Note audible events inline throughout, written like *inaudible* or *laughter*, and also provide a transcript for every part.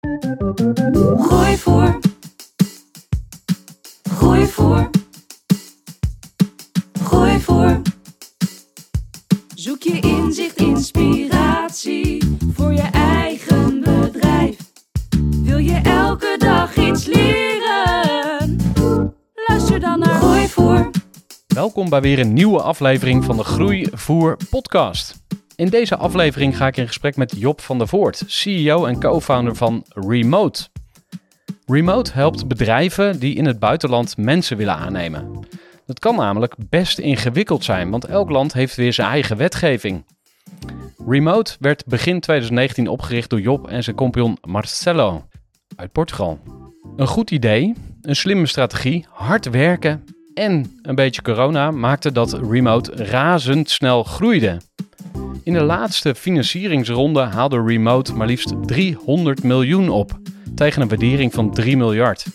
Gooi voor. Gooi voor. Gooi voor. Zoek je inzicht, inspiratie voor je eigen bedrijf. Wil je elke dag iets leren? Luister dan naar Gooi voor. Welkom bij weer een nieuwe aflevering van de Groeivoer podcast. In deze aflevering ga ik in gesprek met Job van der Voort, CEO en co-founder van Remote. Remote helpt bedrijven die in het buitenland mensen willen aannemen. Dat kan namelijk best ingewikkeld zijn, want elk land heeft weer zijn eigen wetgeving. Remote werd begin 2019 opgericht door Job en zijn compagnon Marcelo uit Portugal. Een goed idee, een slimme strategie, hard werken en een beetje corona maakte dat Remote razendsnel groeide. In de laatste financieringsronde haalde Remote maar liefst 300 miljoen op, tegen een waardering van 3 miljard.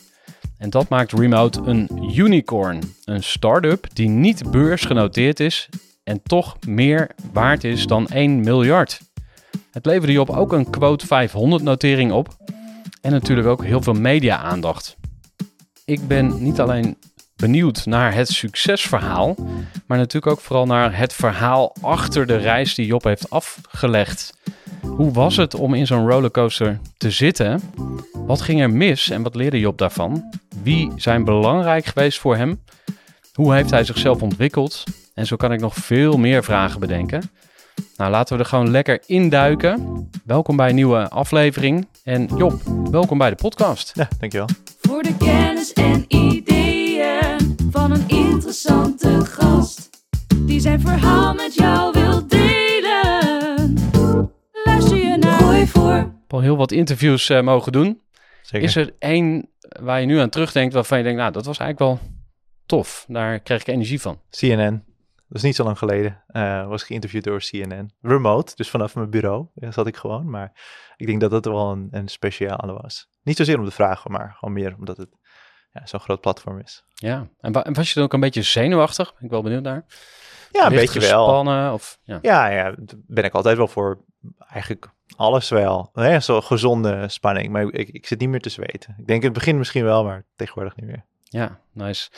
En dat maakt Remote een unicorn, een start-up die niet beursgenoteerd is en toch meer waard is dan 1 miljard. Het leverde Job ook een quote 500 notering op en natuurlijk ook heel veel media-aandacht. Ik ben niet alleen benieuwd naar het succesverhaal, maar natuurlijk ook vooral naar het verhaal achter de reis die Job heeft afgelegd. Hoe was het om in zo'n rollercoaster te zitten? Wat ging er mis en wat leerde Job daarvan? Wie zijn belangrijk geweest voor hem? Hoe heeft hij zichzelf ontwikkeld? En zo kan ik nog veel meer vragen bedenken. Nou, laten we er gewoon lekker induiken. Welkom bij een nieuwe aflevering. En Job, welkom bij de podcast. Ja, dankjewel. Voor de kennis en ideeën van een interessante gast. Die zijn verhaal met jou wil delen. Luister je naar Gooi voor. Al heel wat interviews eh, mogen doen. Zeker. Is er één waar je nu aan terugdenkt waarvan je denkt, nou, dat was eigenlijk wel tof. Daar kreeg ik energie van. CNN. Dat is niet zo lang geleden. eh, was geïnterviewd door CNN. Remote, dus vanaf mijn bureau ja, zat ik gewoon. Maar ik denk dat dat wel een, een speciale was. Niet zozeer om de vragen, maar gewoon meer omdat het ja, zo'n groot platform is. Ja, en, wa- en was je dan ook een beetje zenuwachtig? Ben ik wel benieuwd naar. Ja, een Licht beetje wel. gespannen, Of, ja. Ja, ja, daar ben ik altijd wel voor. Eigenlijk alles wel. Nee, Zo'n gezonde spanning. Maar ik, ik zit niet meer te zweten. Ik denk in het begin misschien wel, maar tegenwoordig niet meer. Ja, nice.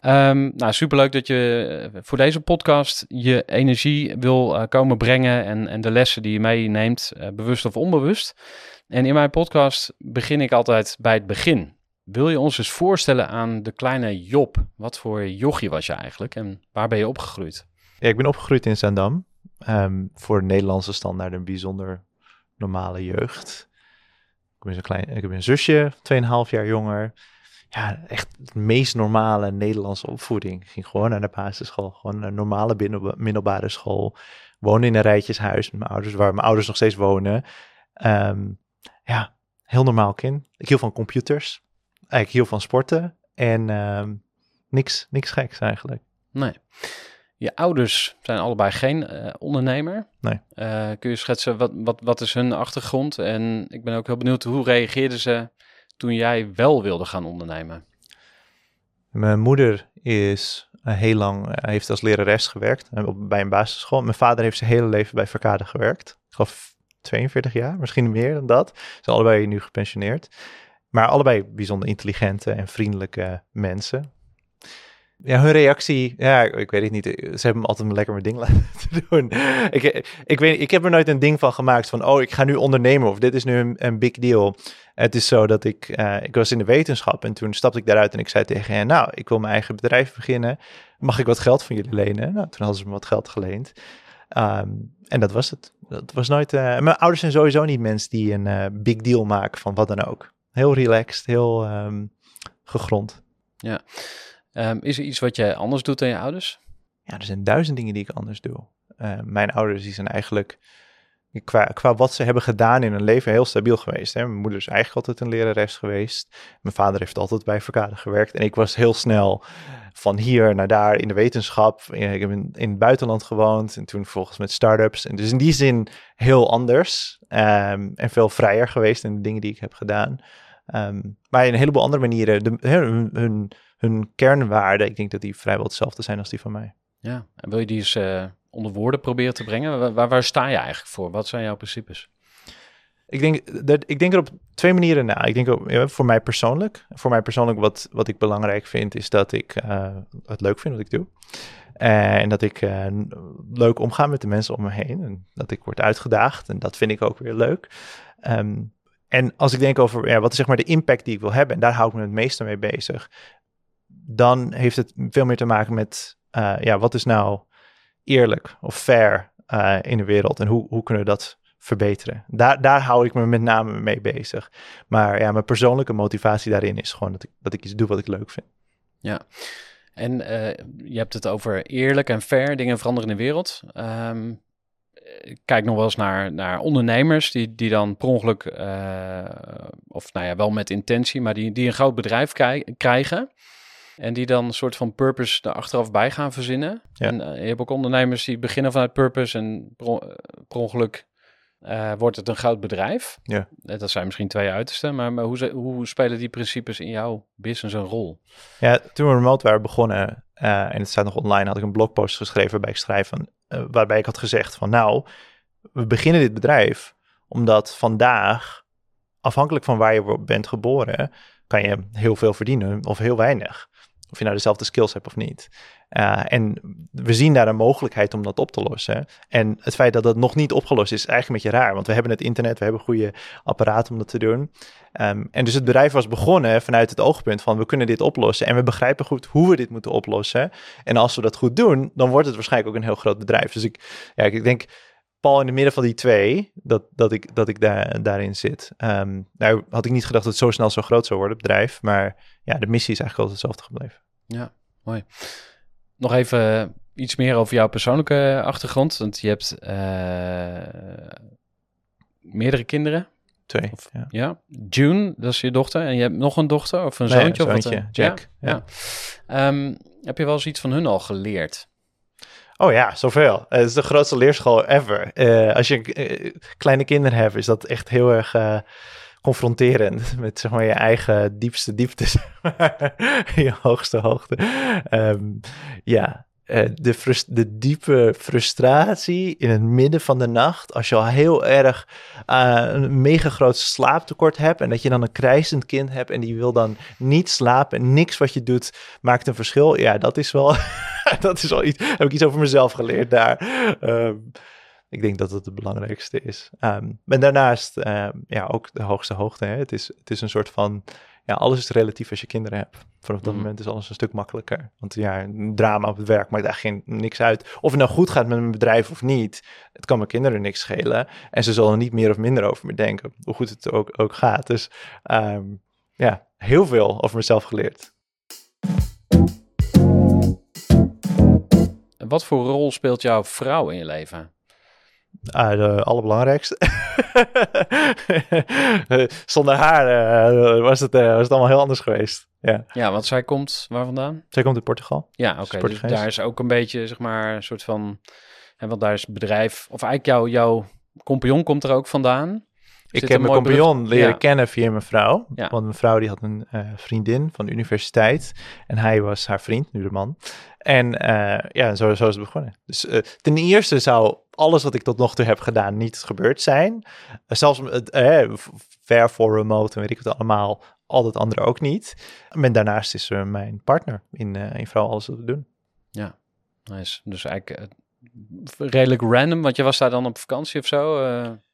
Ehm, nou, superleuk dat je eh, voor deze podcast je energie wil eh, komen brengen en, en de lessen die je meeneemt, eh, bewust of onbewust. En in mijn podcast begin ik altijd bij het begin. Wil je ons eens voorstellen aan de kleine Job? Wat voor jochie was je eigenlijk en waar ben je opgegroeid? Ik ben opgegroeid in Zaandam. Ehm, voor Nederlandse standaard een bijzonder normale jeugd. Ik, ben zo klein, ik heb een zusje, 2,5 jaar jonger. Ja, echt het meest normale Nederlandse opvoeding. Ik ging gewoon naar de basisschool, gewoon een normale middelbare school. Woonde in een rijtjeshuis met mijn ouders, waar mijn ouders nog steeds wonen. Ehm, ja, heel normaal kind. Ik hield van computers. Ik hield van sporten. En ehm, niks, niks geks eigenlijk. Nee. Je ouders zijn allebei geen eh, ondernemer. Nee. Eh, kun je schetsen, wat, wat, wat is hun achtergrond? En ik ben ook heel benieuwd, hoe reageerden ze toen jij wel wilde gaan ondernemen? Mijn moeder is eh, heel lang, heeft als lerares gewerkt bij een basisschool. Mijn vader heeft zijn hele leven bij Verkade gewerkt. Ik geloof 42 jaar, misschien meer dan dat. Ze zijn allebei nu gepensioneerd. Maar allebei bijzonder intelligente en vriendelijke mensen. ja, hun reactie, ja, ik weet het niet. Ze hebben me altijd lekker mijn ding *laughs* laten doen. Ik, ik, weet, ik heb er nooit een ding van gemaakt van, oh, ik ga nu ondernemen of dit is nu een, een big deal. Het is zo dat ik, uh, ik was in de wetenschap en toen stapte ik daaruit en ik zei tegen hen, nou, ik wil mijn eigen bedrijf beginnen. Mag ik wat geld van jullie lenen? Nou, toen hadden ze me wat geld geleend. Um, en dat was het. Dat was nooit. Uh, mijn ouders zijn sowieso niet mensen die een uh, big deal maken van wat dan ook. Heel relaxed, heel um, gegrond. Ja. Um, is er iets wat jij anders doet dan je ouders? Ja, er zijn duizend dingen die ik anders doe. Uh, mijn ouders die zijn eigenlijk qua, qua wat ze hebben gedaan in hun leven heel stabiel geweest. Hè. Mijn moeder is eigenlijk altijd een lerares geweest. Mijn vader heeft altijd bij Verkade gewerkt. En ik was heel snel van hier naar daar in de wetenschap. Ik heb in, het buitenland gewoond en toen vervolgens met start-ups. En dus in die zin heel anders um, en veel vrijer geweest in de dingen die ik heb gedaan. Um, maar in een heleboel andere manieren, de, hun, hun, kernwaarden, ik denk dat die vrijwel hetzelfde zijn als die van mij. Ja, en wil je die eens uh, onder woorden proberen te brengen? Waar, waar sta je eigenlijk voor? Wat zijn jouw principes? Ik denk, dat, ik denk er op twee manieren na. Ik denk ja, voor mij persoonlijk. Voor mij persoonlijk, wat, wat ik belangrijk vind, is dat ik uh, het leuk vind wat ik doe. Uh, en dat ik uh, leuk omga met de mensen om me heen. En dat ik word uitgedaagd. En dat vind ik ook weer leuk. Um, en als ik denk over ja, wat is zeg maar de impact die ik wil hebben, en daar hou ik me het meeste mee bezig, dan heeft het veel meer te maken met ja, wat is nou eerlijk of fair in de wereld en hoe, hoe kunnen we dat verbeteren. Daar, daar hou ik me met name mee bezig. Maar ja, mijn persoonlijke motivatie daarin is gewoon dat ik, dat ik iets doe wat ik leuk vind. Ja, en uh, je hebt het over eerlijk en fair, dingen veranderen in de wereld. Um, ik kijk nog wel eens naar, naar ondernemers die, die dan per ongeluk, uh, of nou ja, wel met intentie, maar die, die een groot bedrijf krijgen. En die dan een soort van purpose er achteraf bij gaan verzinnen. Ja. En uh, je hebt ook ondernemers die beginnen vanuit purpose en per, per ongeluk uh, wordt het een groot bedrijf. Ja. Dat zijn misschien twee uitersten, maar, maar hoe, hoe, spelen die principes in jouw business een rol? Ja, toen we remote waren begonnen, uh, en het staat nog online, had ik een blogpost geschreven waarbij ik schrijf van, uh, waarbij ik had gezegd van nou, we beginnen dit bedrijf omdat vandaag, afhankelijk van waar je bent geboren, kan je heel veel verdienen of heel weinig. Of je nou dezelfde skills hebt of niet. Uh, en we zien daar een mogelijkheid om dat op te lossen. En het feit dat dat nog niet opgelost is, is eigenlijk een beetje raar. Want we hebben het internet, we hebben goede apparaten om dat te doen. Um, en dus het bedrijf was begonnen vanuit het oogpunt van we kunnen dit oplossen. En we begrijpen goed hoe we dit moeten oplossen. En als we dat goed doen, dan wordt het waarschijnlijk ook een heel groot bedrijf. Dus ik, ja, ik denk, Paul in de midden van die twee, dat, dat ik, dat ik daar, daarin zit. Um, nou had ik niet gedacht dat het zo snel zo groot zou worden, het bedrijf. Maar ja, de missie is eigenlijk altijd hetzelfde gebleven. Ja, mooi. Nog even iets meer over jouw persoonlijke achtergrond. Want je hebt uh, meerdere kinderen. Twee, of, ja. ja. June, dat is je dochter. En je hebt nog een dochter of een nee, zoontje? Een zoontje, of wat, Jack. Ja. ja. Um, heb je wel eens iets van hun al geleerd? Oh ja, zoveel. Het is de grootste leerschool ever. Uh, als je uh, kleine kinderen hebt, is dat echt heel erg confronterend *laughs* met zeg je eigen diepste diepte, *laughs* je hoogste hoogte. Um, ja, uh, de, de diepe frustratie in het midden van de nacht, als je al heel erg uh, een mega groot slaaptekort hebt en dat je dan een krijzend kind hebt en die wil dan niet slapen en niks wat je doet maakt een verschil. Ja, dat is wel, *laughs* dat is wel iets, heb ik iets over mezelf geleerd daar. Um, ik denk dat het het belangrijkste is. Um, en daarnaast, um, ja, ook de hoogste hoogte. Hè. Het, is, het is een soort van, ja, alles is relatief als je kinderen hebt. Vanaf dat mm. moment is alles een stuk makkelijker. Want ja, een drama op het werk maakt eigenlijk geen, niks uit. Of het nou goed gaat met mijn bedrijf of niet. Het kan mijn kinderen niks schelen. En ze zullen niet meer of minder over me denken. Hoe goed het ook, ook gaat. Dus um, ja, heel veel over mezelf geleerd. Wat voor rol speelt jouw vrouw in je leven? Ah, de allerbelangrijkste. *laughs* Zonder haar uh, was, het, uh, was het allemaal heel anders geweest. Ja. ja, want zij komt waar vandaan? Zij komt uit Portugal. Ja, oké. Okay. Dus daar is ook een beetje, zeg maar, een soort van... En want daar is bedrijf... Of eigenlijk jouw, jouw compagnon komt er ook vandaan. Ik heb mijn compagnon leren ja. kennen via mijn vrouw. Ja. Want mijn vrouw die had een uh, vriendin van de universiteit. En hij was haar vriend, nu de man. En uh, ja, zo, zo is het begonnen. Dus uh, ten eerste zou alles wat ik tot nog toe heb gedaan niet gebeurd zijn. zelfs ver voor remote en weet ik het allemaal al dat andere ook niet. En daarnaast is ze mijn partner in, in vooral alles wat we doen. Ja, nice. Dus eigenlijk redelijk random, want je was daar dan op vakantie of zo?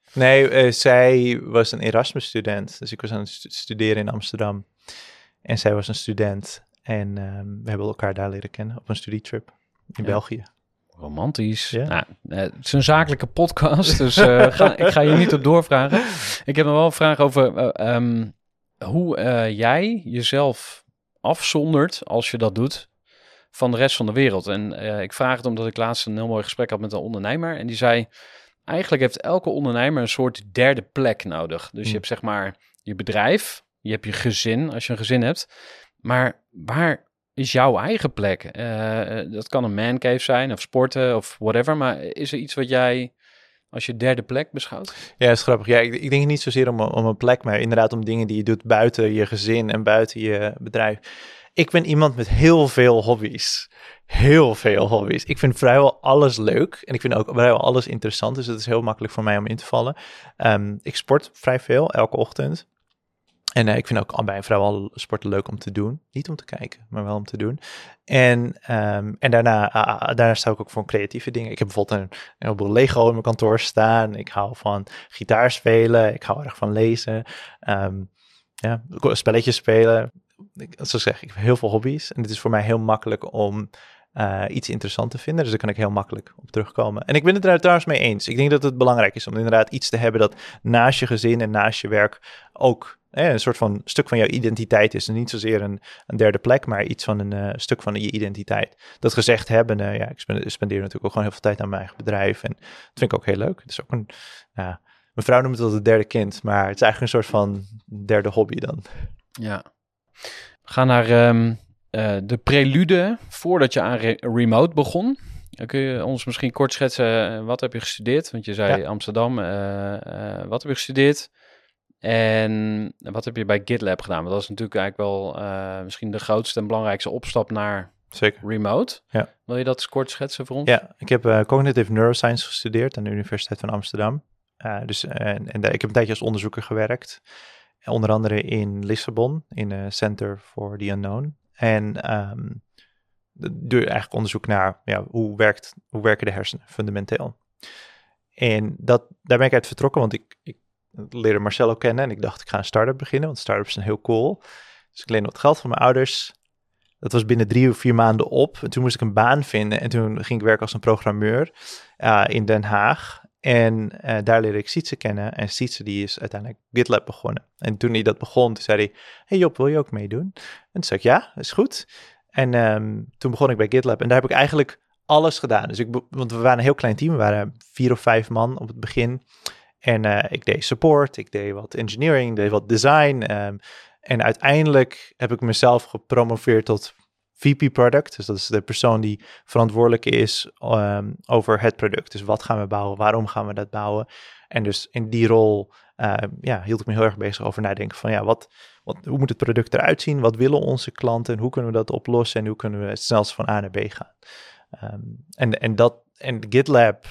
Uh... Nee, zij was een Erasmus-student. Dus ik was aan het studeren in Amsterdam. En zij was een student. En ehm, we hebben elkaar daar leren kennen op een studietrip in België. Romantisch. Ja. Nou, het is een zakelijke podcast, dus *laughs* ga, ik ga je niet op doorvragen. Ik heb nog wel een vraag over ehm, hoe jij jezelf afzondert als je dat doet van de rest van de wereld. En ik vraag het omdat ik laatst een heel mooi gesprek had met een ondernemer. En die zei, eigenlijk heeft elke ondernemer een soort derde plek nodig. Dus je Hmm. hebt zeg maar je bedrijf, je hebt je gezin, als je een gezin hebt. Maar waar is jouw eigen plek? Uh, dat kan een mancave zijn of sporten of whatever. Maar is er iets wat jij als je derde plek beschouwt? Ja, is grappig. Ja, ik, ik denk niet zozeer om, om een plek, maar inderdaad om dingen die je doet buiten je gezin en buiten je bedrijf. Ik ben iemand met heel veel hobby's. Heel veel hobby's. Ik vind vrijwel alles leuk. En ik vind ook vrijwel alles interessant. Dus het is heel makkelijk voor mij om in te vallen. Um, ik sport vrij veel, elke ochtend. En uh, ik vind ook allebei vrijwel sporten leuk om te doen. Niet om te kijken, maar wel om te doen. En, um, en daarna, uh, sta ik ook voor creatieve dingen. Ik heb bijvoorbeeld een, heleboel Lego in mijn kantoor staan. Ik hou van gitaar spelen. Ik hou erg van lezen. Um, ja, spelletjes spelen. Ik, zoals ik zeg, ik heb heel veel hobby's. En het is voor mij heel makkelijk om uh, iets interessant te vinden. Dus daar kan ik heel makkelijk op terugkomen. En ik ben het er trouwens mee eens. Ik denk dat het belangrijk is om inderdaad iets te hebben dat naast je gezin en naast je werk ook eh, een soort van stuk van jouw identiteit is. En niet zozeer een, een derde plek, maar iets van een uh, stuk van je identiteit. Dat gezegd hebben, uh, ja, ik spendeer natuurlijk ook gewoon heel veel tijd aan mijn eigen bedrijf. En dat vind ik ook heel leuk. Het is ook een, mijn vrouw noemt het wel het derde kind, maar het is eigenlijk een soort van derde hobby dan. Ja. Ga naar um, uh, de prelude voordat je aan re remote begon. Dan kun je ons misschien kort schetsen, wat heb je gestudeerd? Want je zei ja. Amsterdam, uh, uh, wat heb je gestudeerd? En wat heb je bij GitLab gedaan? Want dat is natuurlijk eigenlijk wel misschien de grootste en belangrijkste opstap naar Zeker. remote. Ja. Wil je dat kort schetsen voor ons? Ja, ik heb Cognitive Neuroscience gestudeerd aan de Universiteit van Amsterdam. Dus, en, en ik heb een tijdje als onderzoeker gewerkt. Onder andere in Lissabon, in een Center for the Unknown. En um, doe eigenlijk onderzoek naar ja, hoe, werkt, hoe werken de hersenen fundamenteel. En dat, daar ben ik uit vertrokken, want ik, ik leerde Marcelo kennen en ik dacht ik ga een start-up beginnen, want start-ups zijn heel cool. Dus ik leende wat geld van mijn ouders. Dat was binnen drie of vier maanden op. En toen moest ik een baan vinden en toen ging ik werken als een programmeur uh, in Den Haag. En uh, daar leerde ik Sietse kennen. En Sietse die is uiteindelijk GitLab begonnen. En toen hij dat begon, zei hij... Hey Job, wil je ook meedoen? En toen zei ik, ja, is goed. En um, toen begon ik bij GitLab. En daar heb ik eigenlijk alles gedaan. Dus ik, want we waren een heel klein team. We waren vier of vijf man op het begin. En uh, ik deed support, ik deed wat engineering, ik deed wat design. Um, en uiteindelijk heb ik mezelf gepromoveerd tot VP Product. Dus dat is de persoon die verantwoordelijk is um, over het product. Dus wat gaan we bouwen, waarom gaan we dat bouwen? En dus in die rol uh, ja, hield ik me heel erg bezig over nadenken van ja, wat, wat, hoe moet het product eruit zien? Wat willen onze klanten en hoe kunnen we dat oplossen? En hoe kunnen we het snelst van A naar B gaan? Um, en, en, dat, en GitLab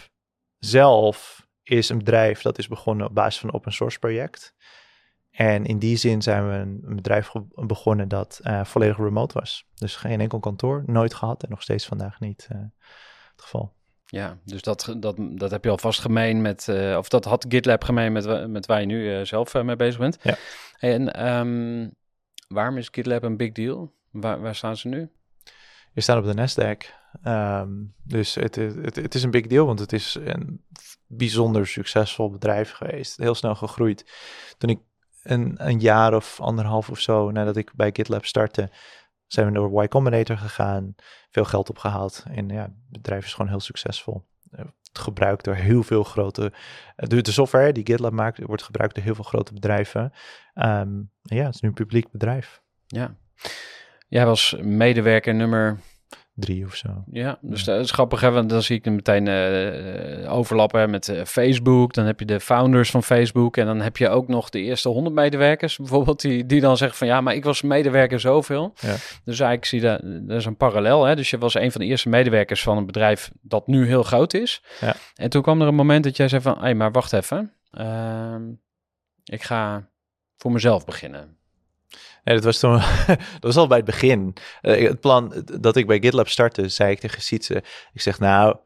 zelf is een bedrijf dat is begonnen op basis van een open source project. En in die zin zijn we een, bedrijf begonnen dat uh, volledig remote was. Dus geen enkel kantoor, nooit gehad en nog steeds vandaag niet uh, het geval. Ja, dus dat, dat, dat heb je alvast gemeen met, uh, of dat had GitLab gemeen met, met waar je nu zelf mee bezig bent. Ja. En um, waarom is GitLab een big deal? Waar, waar staan ze nu? Je staat op de Nasdaq. Um, dus het, het, het is een big deal, want het is een bijzonder succesvol bedrijf geweest. Heel snel gegroeid. Toen ik een, een jaar of anderhalf of zo nadat ik bij GitLab startte, zijn we door Y Combinator gegaan, veel geld opgehaald. En ja, het bedrijf is gewoon heel succesvol. Het gebruikt door heel veel grote. De, de software die GitLab maakt, wordt gebruikt door heel veel grote bedrijven. Um, ja, het is nu een publiek bedrijf. Ja. Jij was medewerker nummer drie of zo. Ja, dus dat is grappig, hè, want dan zie ik hem meteen uh, overlappen met uh, Facebook. Dan heb je de founders van Facebook en dan heb je ook nog de eerste 100 medewerkers bijvoorbeeld, die, die dan zeggen van ja, maar ik was medewerker zoveel. Ja. Dus eigenlijk zie je, dat, dat is een parallel. Hè? Dus je was een van de eerste medewerkers van een bedrijf dat nu heel groot is. Ja. En toen kwam er een moment dat jij zei van, hé, hey, maar wacht even. Uh, ik ga voor mezelf beginnen. Nee, dat was toen, *laughs* dat was al bij het begin. Eh, het plan dat ik bij GitLab startte, zei ik tegen Sietse, ik zeg nou,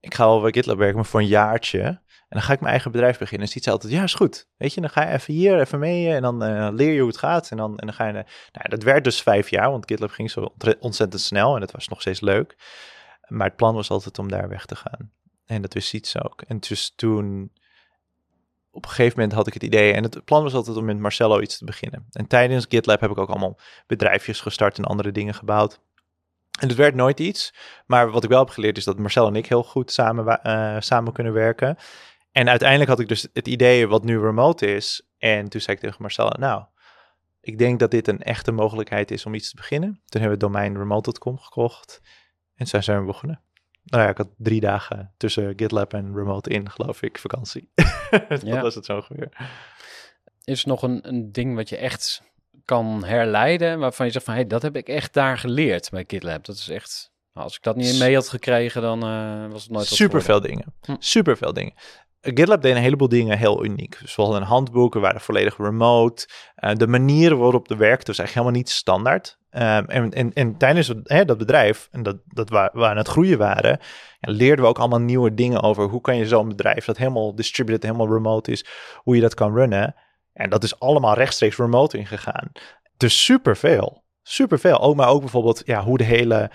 ik ga wel bij GitLab werken, maar voor een jaartje. En dan ga ik mijn eigen bedrijf beginnen. En Sietse altijd, ja, is goed. Weet je, dan ga je even hier, even mee en dan eh, leer je hoe het gaat. En dan, en dan ga je, naar- nou, dat werd dus vijf jaar, want GitLab ging zo ontzettend snel en het was nog steeds leuk. Maar het plan was altijd om daar weg te gaan. En dat wist Sietse ook. En dus toen op een gegeven moment had ik het idee, en het plan was altijd om met Marcello iets te beginnen. En tijdens GitLab heb ik ook allemaal bedrijfjes gestart en andere dingen gebouwd. En het werd nooit iets, maar wat ik wel heb geleerd is dat Marcel en ik heel goed samen, eh, samen kunnen werken. En uiteindelijk had ik dus het idee wat nu remote is. En toen zei ik tegen Marcel, nou, ik denk dat dit een echte mogelijkheid is om iets te beginnen. Toen hebben we het domein remote.com gekocht en zijn we begonnen. Nou ja, ik had drie dagen tussen GitLab en remote in, geloof ik, vakantie. *laughs* dat Ja. was het zo ongeveer. Is er nog een, een ding wat je echt kan herleiden, waarvan je zegt van, hé, dat heb ik echt daar geleerd bij GitLab. Dat is echt, nou, als ik dat niet mee had gekregen, dan eh, was het nooit Super veel dingen. Hm. Super veel dingen. GitLab deed een heleboel dingen heel uniek. Dus we hadden een handboek, waren volledig remote. Uh, de manier waarop de werkte was eigenlijk helemaal niet standaard. Um, en, en, en tijdens hè, dat bedrijf, en dat, dat we, we aan het groeien waren, ja, leerden we ook allemaal nieuwe dingen over hoe kan je zo'n bedrijf dat helemaal distributed, helemaal remote is, hoe je dat kan runnen. En dat is allemaal rechtstreeks remote ingegaan. Dus superveel. Superveel. Ook, maar ook bijvoorbeeld ja, hoe de hele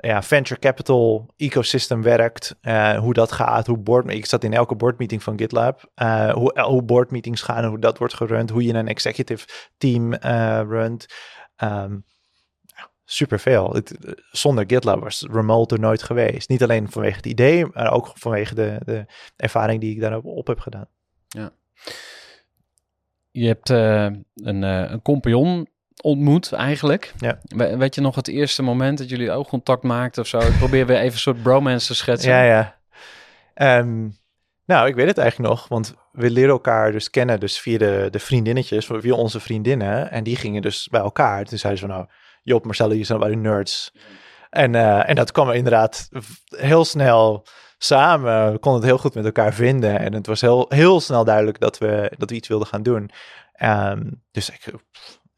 ja, venture capital ecosystem werkt, uh, hoe dat gaat, hoe board, ik zat in elke boardmeeting van GitLab, uh, hoe, hoe boardmeetings gaan hoe dat wordt gerund, hoe je een executive team uh, runt. Um, superveel. Het, zonder GitLab was remote er nooit geweest. Niet alleen vanwege het idee, maar ook vanwege de, de ervaring die ik daarop op heb gedaan. Ja. Je hebt een, een compagnon ontmoet eigenlijk. Ja. We, weet je nog het eerste moment dat jullie oogcontact maakten of zo? Ik probeer weer even een soort bromance te schetsen. Ja, ja. Um, nou, ik weet het eigenlijk nog, want we leren elkaar dus kennen dus via de, de vriendinnetjes, via onze vriendinnen. En die gingen dus bij elkaar. Toen zeiden ze van, nou, Job, Marcelo, je zijn bij de nerds. En, uh, en dat kwam inderdaad heel snel samen. We konden het heel goed met elkaar vinden. En het was heel, heel snel duidelijk dat we, dat we iets wilden gaan doen. Um, dus ik,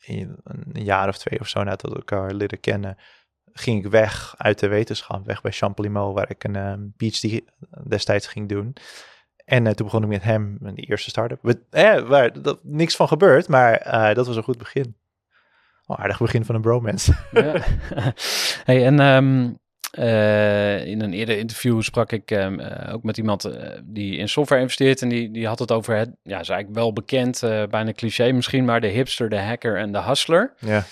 een jaar of twee of zo nadat we elkaar leren kennen, ging ik weg uit de wetenschap, weg bij Champollion, waar ik een um, PhD destijds ging doen. En uh, toen begon ik met hem, die eerste start-up. We, eh, waar dat, niks van gebeurd, maar uh, dat was een goed begin. Oh, aardig begin van een bromance. Ja. *laughs* hey, en um, uh, in een eerder interview sprak ik um, uh, ook met iemand uh, die in software investeert. En die, die had het over het, ja, is eigenlijk wel bekend, bijna cliché misschien, maar de hipster, de hacker en de hustler. Ja.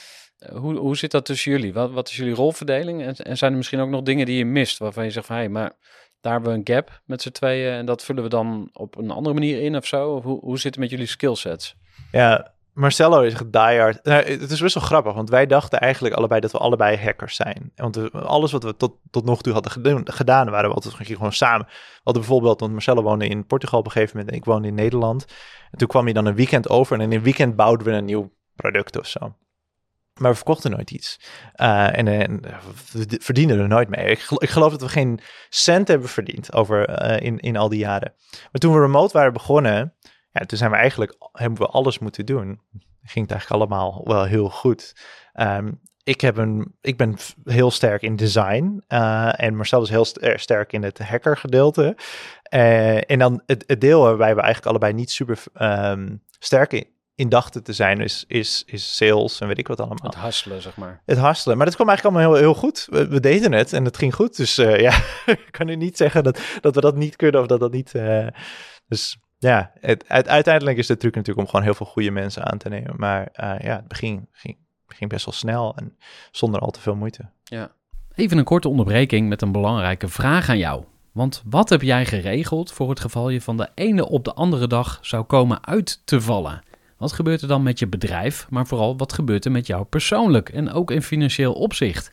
Hoe, hoe zit dat tussen jullie? Wat, wat is jullie rolverdeling? En, en zijn er misschien ook nog dingen die je mist, waarvan je zegt van, hé, hey, maar daar hebben we een gap met z'n tweeën en dat vullen we dan op een andere manier in of zo? Of hoe, hoe zit het met jullie skillsets? Ja, Marcello is diehard. Nou, het is best wel grappig, want wij dachten eigenlijk allebei dat we allebei hackers zijn. Want alles wat we tot, tot nog toe hadden gedaan, waren we altijd gewoon samen. We hadden bijvoorbeeld, want Marcello woonde in Portugal op een gegeven moment en ik woonde in Nederland. En toen kwam hij dan een weekend over en in een weekend bouwden we een nieuw product of zo. Maar we verkochten nooit iets. Uh, en, en we verdienden er nooit mee. Ik, gel ik, geloof dat we geen cent hebben verdiend over, uh, in, in al die jaren. Maar toen we remote waren begonnen, ja, toen zijn we eigenlijk, hebben we alles moeten doen. Ging het eigenlijk allemaal wel heel goed. Um, ik, heb een, ik ben heel sterk in design. Uh, en Marcel is heel st sterk in het hacker gedeelte. Uh, en dan het, het, deel waarbij we eigenlijk allebei niet super um, sterk in, in dachten te zijn, is, is, is sales en weet ik wat allemaal. Het hasselen, zeg maar. Het hasselen. Maar dat kwam eigenlijk allemaal heel, heel goed. We, we deden het en het ging goed. Dus uh, *laughs* ja, ik kan nu niet zeggen dat, dat we dat niet kunnen of dat dat niet... dus ja, het, het, uiteindelijk is de truc natuurlijk om gewoon heel veel goede mensen aan te nemen. Maar uh, ja, het begin ging, ging best wel snel en zonder al te veel moeite. Ja. Even een korte onderbreking met een belangrijke vraag aan jou. Want wat heb jij geregeld voor het geval je van de ene op de andere dag zou komen uit te vallen? Wat gebeurt er dan met je bedrijf, maar vooral wat gebeurt er met jou persoonlijk en ook in financieel opzicht?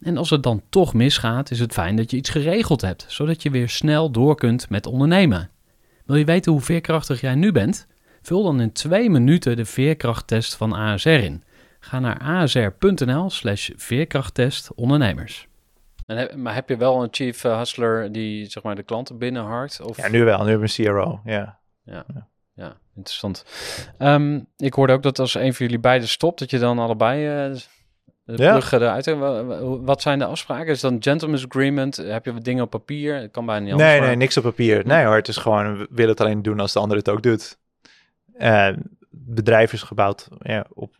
En als het dan toch misgaat, is het fijn dat je iets geregeld hebt, zodat je weer snel door kunt met ondernemen. Wil je weten hoe veerkrachtig jij nu bent? Vul dan in twee minuten de veerkrachttest van ASR in. Ga naar asr.nl slash veerkrachttest ondernemers. En heb, maar heb je wel een chief eh, hustler die zeg maar de klanten binnenharkt? Of? Ja, nu wel. Nu hebben we een CRO, ja. Ja, ja interessant. Ehm, ik hoorde ook dat als een van jullie beiden stopt, dat je dan allebei uh, de Ja. plug eruit Wat zijn de afspraken? Is dat een gentleman's agreement? Heb je wat dingen op papier? Het kan bijna niet anders. Nee, maar- nee, niks op papier. Nee hoor, het is gewoon, we willen het alleen doen als de ander het ook doet. Eh, het bedrijf is gebouwd ja, op,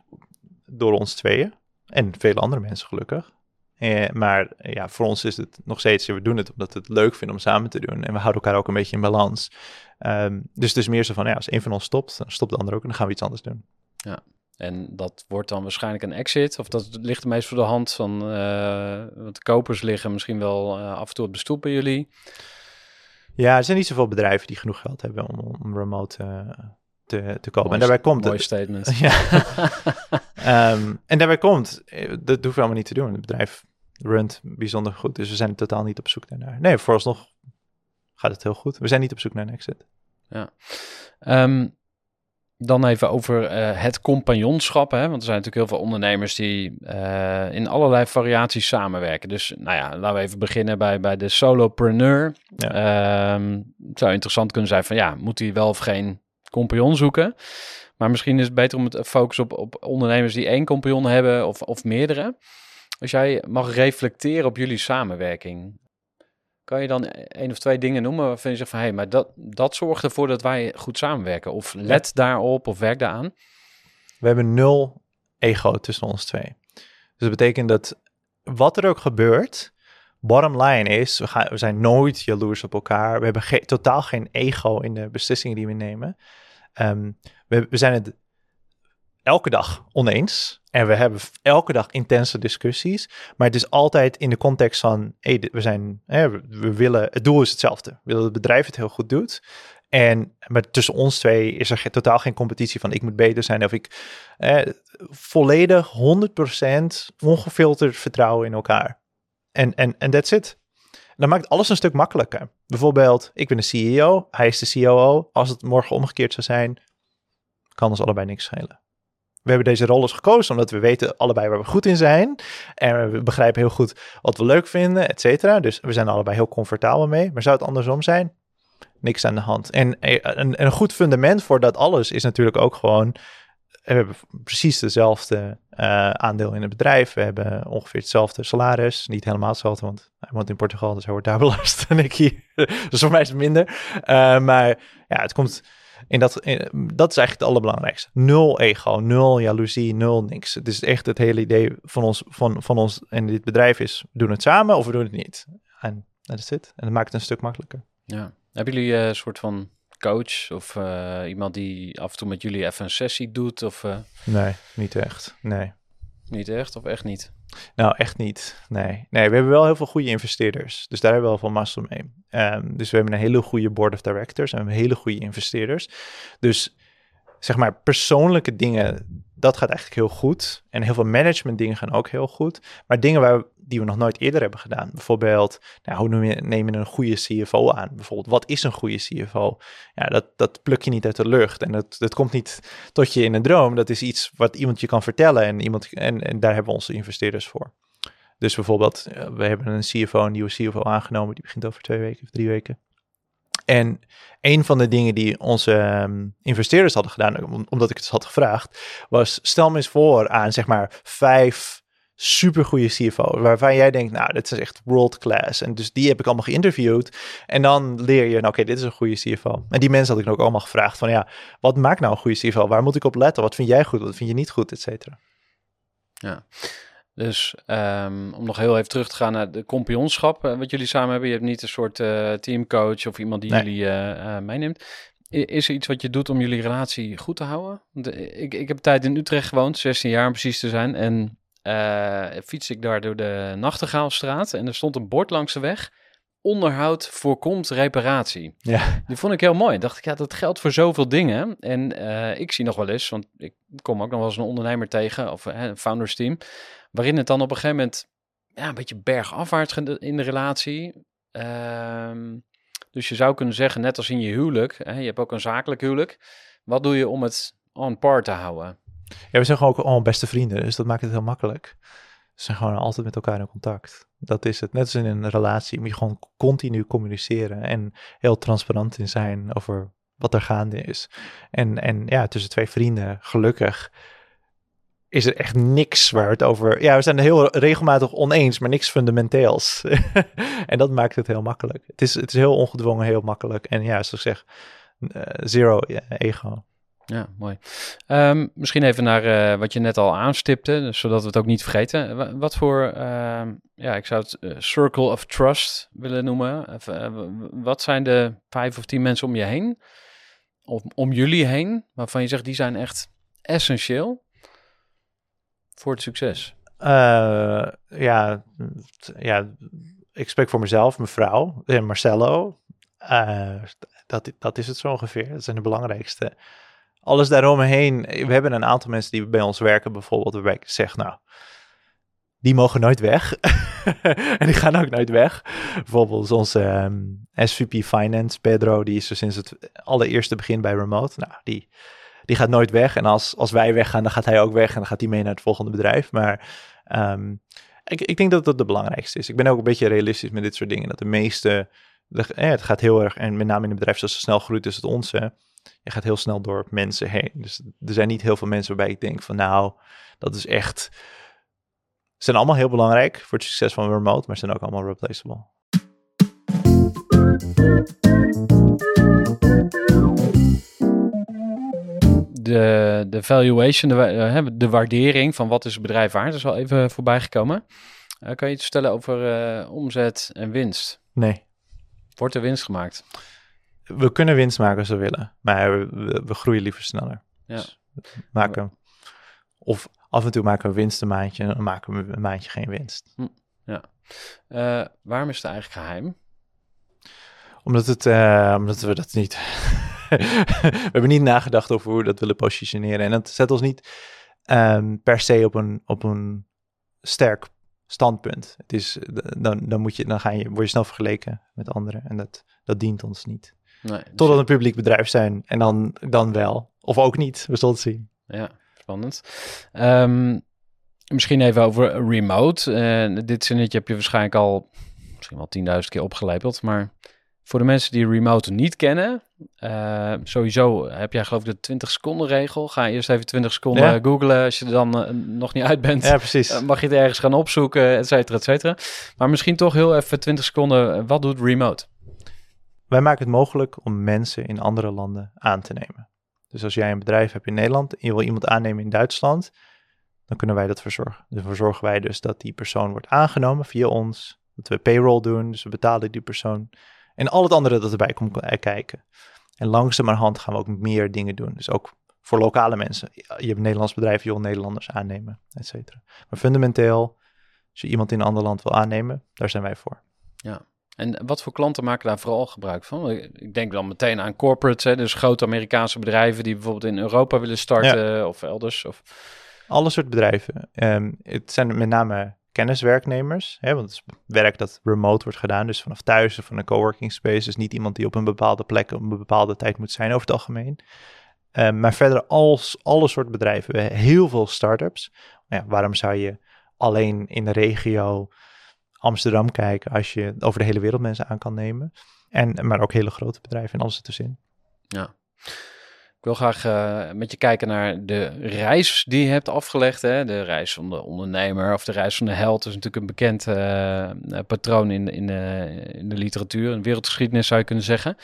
door ons tweeën. En vele andere mensen gelukkig. Eh, maar eh, ja, voor ons is het nog steeds, we doen het omdat we het leuk vinden om samen te doen. En we houden elkaar ook een beetje in balans. Ehm, dus het is meer zo van, ja, als een van ons stopt, dan stopt de ander ook en dan gaan we iets anders doen. En dat wordt dan waarschijnlijk een exit. Of dat ligt meest voor de hand van... eh want de kopers liggen misschien wel eh, af en toe op de stoep bij jullie. Ja, er zijn niet zoveel bedrijven die genoeg geld hebben om, om remote eh, te, te kopen. Mooi en daarbij komt Mooi het. statement. *laughs* Ja. *laughs* Ehm, en daarbij komt, dat hoeven we allemaal niet te doen. Het bedrijf runt bijzonder goed, dus we zijn totaal niet op zoek daarnaar. Nee, vooralsnog gaat het heel goed. We zijn niet op zoek naar een exit. Ehm, dan even over eh, het compagnonschap. Hè? Want er zijn natuurlijk heel veel ondernemers die eh, in allerlei variaties samenwerken. Dus nou ja, laten we even beginnen bij, bij de solopreneur. Ja. Ehm, het zou interessant kunnen zijn van ja, moet hij wel of geen compagnon zoeken? Maar misschien is het beter om het te focussen op, op ondernemers die één compagnon hebben of, of meerdere. Als jij mag reflecteren op jullie samenwerking, kan je dan één of twee dingen noemen waarvan je zegt van hé, hey, maar dat, dat zorgt ervoor dat wij goed samenwerken? Of let daarop of werk daaraan? We hebben nul ego tussen ons twee. Dus dat betekent dat wat er ook gebeurt, bottom line is, we, gaan, we zijn nooit jaloers op elkaar. We hebben ge- totaal geen ego in de beslissingen die we nemen. Ehm, we, we zijn het elke dag oneens. En we hebben elke dag intense discussies. Maar het is altijd in de context van, hey, we zijn, hè, we, willen, het doel is hetzelfde. We willen dat het bedrijf het heel goed doet. En maar tussen ons twee is er ge- totaal geen competitie van ik moet beter zijn of ik volledig 100% ongefilterd vertrouwen in elkaar. En en en that's it. Dan maakt alles een stuk makkelijker. Bijvoorbeeld, ik ben de CEO, hij is de COO. Als het morgen omgekeerd zou zijn, kan ons allebei niks schelen. We hebben deze rol eens gekozen omdat we weten allebei waar we goed in zijn. En we begrijpen heel goed wat we leuk vinden, et cetera. Dus we zijn allebei heel comfortabel mee. Maar zou het andersom zijn? Niks aan de hand. En eh, een, een goed fundament voor dat alles is natuurlijk ook gewoon... We hebben precies dezelfde eh, aandeel in het bedrijf. We hebben ongeveer hetzelfde salaris. Niet helemaal hetzelfde, want hij woont in Portugal, dus hij wordt daar *laughs* belast en ik hier. dus voor mij is het minder. Eh, maar ja, het komt in dat, in- dat is eigenlijk het allerbelangrijkste. Nul ego, nul jaloezie, nul niks. Het is echt het hele idee van ons, van, van ons en dit bedrijf is, we doen het samen of we doen het niet. En dat is het. En dat maakt het een stuk makkelijker. Ja. Hebben jullie eh, een soort van coach of eh, iemand die af en toe met jullie even een sessie doet of eh, Nee, niet echt. Nee. niet echt of echt niet? Nou, echt niet. Nee. nee, we hebben wel heel veel goede investeerders. Dus daar hebben we wel veel mazzel mee. Ehm, dus we hebben een hele goede board of directors en we hebben hele goede investeerders. Dus zeg maar persoonlijke dingen, dat gaat eigenlijk heel goed. En heel veel management dingen gaan ook heel goed. Maar dingen waar, die we nog nooit eerder hebben gedaan. Bijvoorbeeld, nou, hoe neem je een goede CFO aan? Bijvoorbeeld, wat is een goede CFO? Ja, dat, dat pluk je niet uit de lucht. En dat, dat komt niet tot je in een droom. Dat is iets wat iemand je kan vertellen. En, iemand, en, en daar hebben we onze investeerders voor. Dus bijvoorbeeld, eh, we hebben een CFO, een nieuwe CFO aangenomen. Die begint over twee weken of drie weken. En een van de dingen die onze ehm, investeerders hadden gedaan, om- omdat ik het had gevraagd, was stel me eens voor aan zeg maar vijf supergoeie CFO's, waarvan jij denkt, nou, dit is echt world class. En dus die heb ik allemaal geïnterviewd. En dan leer je, nou, oké, dit is een goede CFO. En die mensen had ik ook allemaal gevraagd van, ja, wat maakt nou een goede CFO? Waar moet ik op letten? Wat vind jij goed? Wat vind je niet goed? Et cetera. Ja. Dus ehm, om nog heel even terug te gaan naar de compagnonschap eh, wat jullie samen hebben. Je hebt niet een soort eh, teamcoach of iemand die Nee. jullie eh, meeneemt. I- Is er iets wat je doet om jullie relatie goed te houden? Want, ik, ik heb tijd in Utrecht gewoond, 16 jaar om precies te zijn. En fiets ik daar door de Nachtegaalstraat en er stond een bord langs de weg. onderhoud voorkomt reparatie. Ja. Die vond ik heel mooi. Dacht ik, ja, dat geldt voor zoveel dingen. En ik zie nog wel eens, want ik kom ook nog wel eens een ondernemer tegen, of een founders team, waarin het dan op een gegeven moment ja, een beetje bergafwaarts in de relatie. Ehm, dus je zou kunnen zeggen, net als in je huwelijk, hè, je hebt ook een zakelijk huwelijk. Wat doe je om het on par te houden? Ja, we zijn gewoon ook allemaal beste vrienden, dus dat maakt het heel makkelijk. We zijn gewoon altijd met elkaar in contact. Dat is het. Net als in een relatie moet je gewoon continu communiceren en heel transparant in zijn over wat er gaande is. En, en ja, tussen twee vrienden, gelukkig, is er echt niks waar het over... Ja, we zijn er heel regelmatig oneens, maar niks fundamenteels. *laughs* en dat maakt het heel makkelijk. Het is, het is heel ongedwongen, heel makkelijk. En ja, zoals ik zeg, eh, zero ego. Ja, mooi. Ehm, misschien even naar eh, wat je net al aanstipte, dus zodat we het ook niet vergeten. Wa- Wat voor, ehm, ja, ik zou het eh, circle of trust willen noemen. Wat zijn de vijf of tien mensen om je heen, of om jullie heen, waarvan je zegt die zijn echt essentieel voor het succes? Eh, ja, ja, ik spreek voor mezelf, mijn vrouw en Marcello. Eh, dat, dat is het zo ongeveer. Dat zijn de belangrijkste. Alles daaromheen. We hebben een aantal mensen die bij ons werken, bijvoorbeeld, waarbij ik zeg, nou, die mogen nooit weg. *laughs* en die gaan ook nooit weg. Bijvoorbeeld onze ehm, SVP Finance, Pedro, die is er sinds het allereerste begin bij Remote. Nou, die, die gaat nooit weg. En als, als wij weggaan, dan gaat hij ook weg en dan gaat hij mee naar het volgende bedrijf. Maar ehm, ik, ik denk dat dat de belangrijkste is. Ik ben ook een beetje realistisch met dit soort dingen. Dat de meeste, de, eh, het gaat heel erg, en met name in een bedrijf zoals zo snel groeit als het onze, je gaat heel snel door mensen heen. Dus er zijn niet heel veel mensen waarbij ik denk van nou, dat is echt... Zijn allemaal heel belangrijk voor het succes van remote, maar zijn ook allemaal replaceable. De, de valuation, de, eh, de waardering van wat is het bedrijf waard, is al even voorbij gekomen. Eh, kan je iets vertellen over eh, omzet en winst? Nee, Wordt er winst gemaakt? we kunnen winst maken als we willen, maar we, we- groeien liever sneller. Ja. Dus maken, of af en toe maken we winst een maandje en dan maken we een maandje geen winst. Eh, waarom is het eigenlijk geheim? Omdat, het, omdat we dat niet. *laughs* we hebben niet nagedacht over hoe we dat willen positioneren. En dat zet ons niet ehm, per se op een, op een sterk standpunt. Het is, dan, dan, moet je, dan ga je, word je snel vergeleken met anderen. En dat, dat dient ons niet. Nee, dus Totdat we een publiek bedrijf zijn. En dan, dan wel. Of ook niet. We zullen het zien. Ja, spannend. Ehm, misschien even over remote. Eh, dit zinnetje heb je waarschijnlijk al misschien wel 10.000 keer opgelepeld. Maar voor de mensen die remote niet kennen, eh, sowieso heb jij geloof ik de 20 seconden regel. Ga eerst even 20 seconden Ja. googlen. Als je er dan eh, nog niet uit bent, Ja, precies. eh, mag je het ergens gaan opzoeken, et cetera, et cetera. Maar misschien toch heel even 20 seconden. Wat doet remote? Wij maken het mogelijk om mensen in andere landen aan te nemen. Dus als jij een bedrijf hebt in Nederland en je wil iemand aannemen in Duitsland, dan kunnen wij dat verzorgen. Dus verzorgen wij dus dat die persoon wordt aangenomen via ons, dat we payroll doen, dus we betalen die persoon en al het andere dat erbij komt eh, kijken. En langzamerhand gaan we ook meer dingen doen. Dus ook voor lokale mensen. Je hebt Nederlands bedrijf, je wil Nederlanders aannemen, et cetera. Maar fundamenteel, als je iemand in een ander land wil aannemen, daar zijn wij voor. En wat voor klanten maken daar vooral gebruik van? Ik denk dan meteen aan corporates, hè, dus grote Amerikaanse bedrijven die bijvoorbeeld in Europa willen starten of elders. Of... alle soort bedrijven. Ehm, het zijn met name kenniswerknemers, hè, want het is werk dat remote wordt gedaan, dus vanaf thuis of van een coworking space. Dus niet iemand die op een bepaalde plek op een bepaalde tijd moet zijn over het algemeen. Ehm, maar verder als alle soort bedrijven. Heel veel start-ups. Ja, waarom zou je alleen in de regio Amsterdam kijken als je over de hele wereld mensen aan kan nemen? En, maar ook hele grote bedrijven en alles ertussenin. Ik wil graag eh, met je kijken naar de reis die je hebt afgelegd. Hè? De reis van de ondernemer of de reis van de held is natuurlijk een bekend eh, eh, patroon in, in, de, in de literatuur, in de wereldgeschiedenis zou je kunnen zeggen.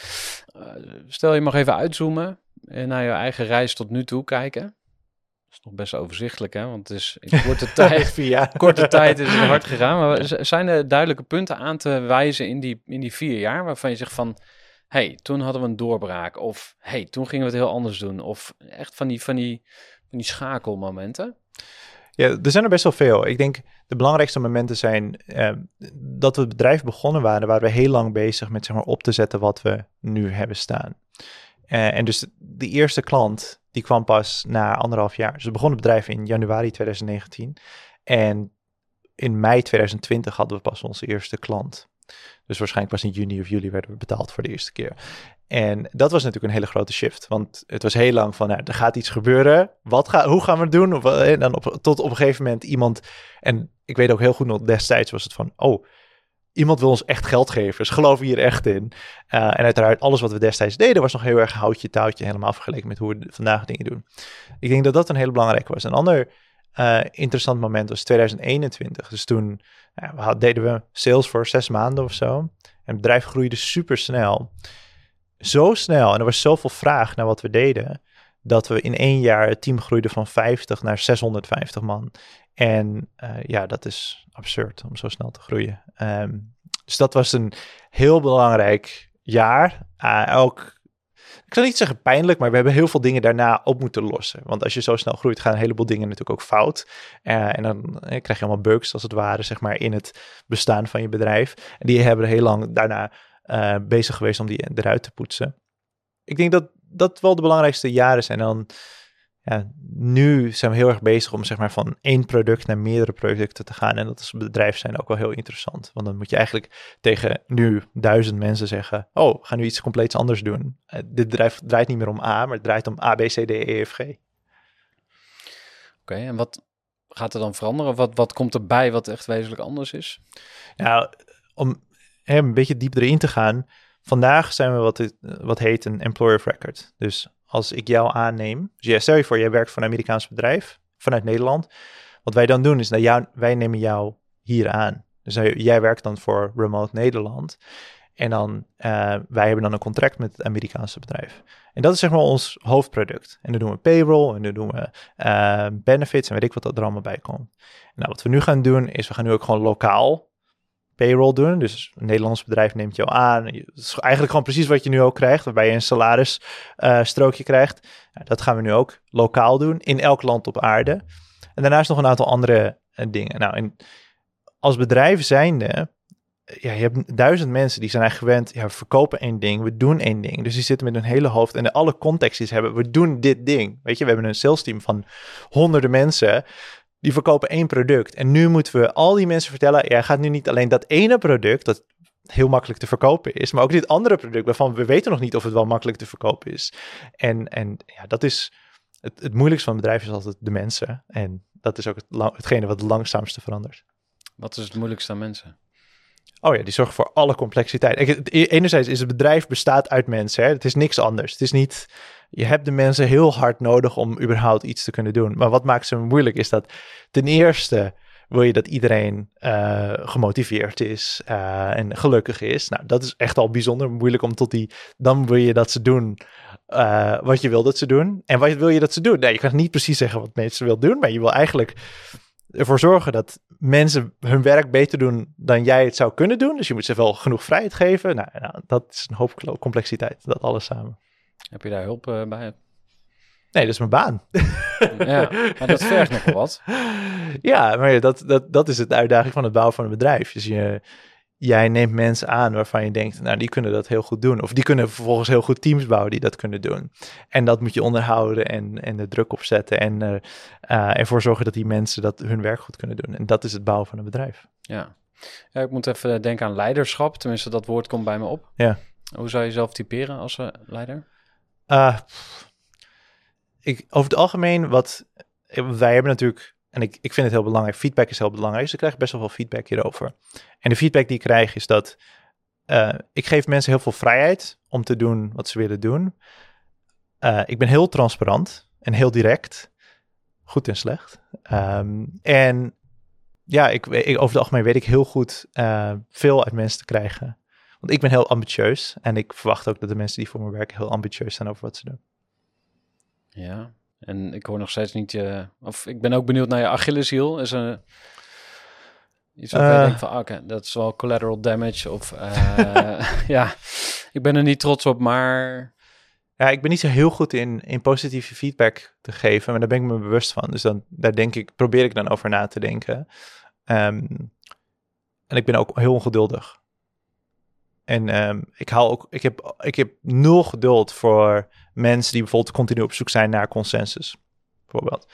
Stel je mag even uitzoomen en naar je eigen reis tot nu toe kijken. Dat is nog best overzichtelijk, hè? want het is in *laughs* korte tijd Via. *laughs* korte tijd is het hard gegaan. Maar zijn er duidelijke punten aan te wijzen in die, in die vier jaar waarvan je zegt van... hey, toen hadden we een doorbraak. Of hey, toen gingen we het heel anders doen. Of echt van die, van die, van die schakelmomenten. Ja, er zijn er best wel veel. Ik denk de belangrijkste momenten zijn eh, dat we het bedrijf begonnen waren, waren we heel lang bezig met zeg maar, op te zetten wat we nu hebben staan. Eh, en dus de eerste klant, die kwam pas na anderhalf jaar. Dus we begonnen het bedrijf in januari 2019. En in mei 2020 hadden we pas onze eerste klant. Dus waarschijnlijk pas in juni of juli werden we betaald voor de eerste keer. En dat was natuurlijk een hele grote shift. Want het was heel lang van, nou, er gaat iets gebeuren. Wat ga, hoe gaan we het doen? Eh, en dan op, tot op een gegeven moment iemand... En ik weet ook heel goed nog, destijds was het van... Oh, iemand wil ons echt geld geven. Dus geloven hier echt in. Uh, en uiteraard, alles wat we destijds deden... was nog heel erg houtje touwtje. Helemaal vergeleken met hoe we vandaag dingen doen. Ik denk dat dat een hele belangrijke was. Een ander uh, interessant moment was 2021. Dus toen ja, we deden we sales voor zes maanden of zo. En het bedrijf groeide super snel zo snel en er was zoveel vraag naar wat we deden, dat we in één jaar het team groeiden van 50 naar 650 man. En uh, ja, dat is absurd om zo snel te groeien. Um, dus dat was een heel belangrijk jaar. Uh, ook, ik zal niet zeggen pijnlijk, maar we hebben heel veel dingen daarna op moeten lossen. Want als je zo snel groeit, gaan een heleboel dingen natuurlijk ook fout. Uh, en dan krijg je allemaal bugs, als het ware, zeg maar, in het bestaan van je bedrijf. En die hebben heel lang daarna uh, bezig geweest om die eruit te poetsen. Ik denk dat dat wel de belangrijkste jaren zijn. En dan, ja, nu zijn we heel erg bezig om zeg maar van één product naar meerdere producten te gaan. En dat is bedrijf zijn ook wel heel interessant. Want dan moet je eigenlijk tegen nu duizend mensen zeggen: Oh, we gaan nu iets compleets anders doen. Uh, dit bedrijf draait niet meer om A, maar het draait om A, B, C, D, E, F, G. Oké, okay, en wat gaat er dan veranderen? Wat, wat komt erbij wat echt wezenlijk anders is? Nou, om hè, een beetje diep erin te gaan. Vandaag zijn we wat, wat heet een employer of record. Dus als ik jou aanneem, dus ja, stel je voor, jij werkt voor een Amerikaans bedrijf vanuit Nederland. Wat wij dan doen is dat jou, wij nemen jou hier aan. Dus jij werkt dan voor Remote Nederland. En dan, uh, wij hebben dan een contract met het Amerikaanse bedrijf. En dat is zeg maar ons hoofdproduct. En dan doen we payroll en dan doen we uh, benefits en weet ik wat er allemaal bij komt. Nou, wat we nu gaan doen is, we gaan nu ook gewoon lokaal payroll doen. Dus een Nederlands bedrijf neemt jou aan. Dat is eigenlijk gewoon precies wat je nu ook krijgt, waarbij je een salarisstrookje uh, krijgt. Dat gaan we nu ook lokaal doen, in elk land op aarde. En daarnaast nog een aantal andere uh, dingen. Nou, en als bedrijf zijnde, ja, je hebt duizend mensen die zijn eigenlijk gewend, ja, we verkopen één ding, we doen één ding. Dus die zitten met hun hele hoofd en alle context ze hebben, we doen dit ding. Weet je, we hebben een sales team van honderden mensen die verkopen één product. En nu moeten we al die mensen vertellen, jij gaat nu niet alleen dat ene product, dat heel makkelijk te verkopen is, maar ook dit andere product waarvan we weten nog niet of het wel makkelijk te verkopen is. En, en ja, dat is het, het moeilijkste van een bedrijf is altijd de mensen. En dat is ook het, hetgene wat het langzaamste verandert. Wat is het moeilijkste aan mensen? Oh ja, die zorgen voor alle complexiteit. E-, enerzijds is het bedrijf bestaat uit mensen. Hè? Het is niks anders. Het is niet. Je hebt de mensen heel hard nodig om überhaupt iets te kunnen doen. Maar wat maakt ze moeilijk is dat ten eerste wil je dat iedereen uh, gemotiveerd is uh, en gelukkig is. Nou, dat is echt al bijzonder moeilijk om tot die. Dan wil je dat ze doen uh, wat je wil dat ze doen. En wat wil je dat ze doen? Nee, je kan niet precies zeggen wat mensen wil doen, maar je wil eigenlijk ervoor zorgen dat mensen hun werk beter doen dan jij het zou kunnen doen. Dus je moet ze wel genoeg vrijheid geven. Nou, nou dat is een hoop complexiteit, dat alles samen. Heb je daar hulp uh, bij? Nee, dat is mijn baan. Ja, maar dat vergt nog wat. *laughs* Ja, maar dat, dat, dat is het uitdaging van het bouwen van een bedrijf. Dus je, jij neemt mensen aan waarvan je denkt, nou, die kunnen dat heel goed doen. Of die kunnen vervolgens heel goed teams bouwen die dat kunnen doen. En dat moet je onderhouden en, en de druk opzetten en uh, uh, ervoor zorgen dat die mensen dat hun werk goed kunnen doen. En dat is het bouwen van een bedrijf. Ja. ja, ik moet even denken aan leiderschap. Tenminste, dat woord komt bij me op. Ja. Hoe zou je jezelf typeren als uh, leider? Ik, over het algemeen, wat wij hebben natuurlijk en ik, ik vind het heel belangrijk. Feedback is heel belangrijk. Dus ik krijg best wel veel feedback hierover. En de feedback die ik krijg is dat uh, ik geef mensen heel veel vrijheid om te doen wat ze willen doen. Uh, ik ben heel transparant en heel direct. Goed en slecht. Um, en ja, ik, ik, over het algemeen weet ik heel goed veel uit mensen te krijgen. Want ik ben heel ambitieus. En ik verwacht ook dat de mensen die voor me werken heel ambitieus zijn over wat ze doen. Ja, en ik hoor nog steeds niet je... Of ik ben ook benieuwd naar je Achilleshiel. Is een... Iets waarvan uh, je denkt van, ah, oké, okay, dat is wel collateral damage. Of uh, *laughs* ja, ik ben er niet trots op, maar... Ja, ik ben niet zo heel goed in, in positieve feedback te geven, maar daar ben ik me bewust van. Dus dan, daar denk ik, probeer ik dan over na te denken. Ehm, en ik ben ook heel ongeduldig. En ehm, ik, haal ook, ik, heb, ik heb nul geduld voor mensen die bijvoorbeeld continu op zoek zijn naar consensus. Bijvoorbeeld.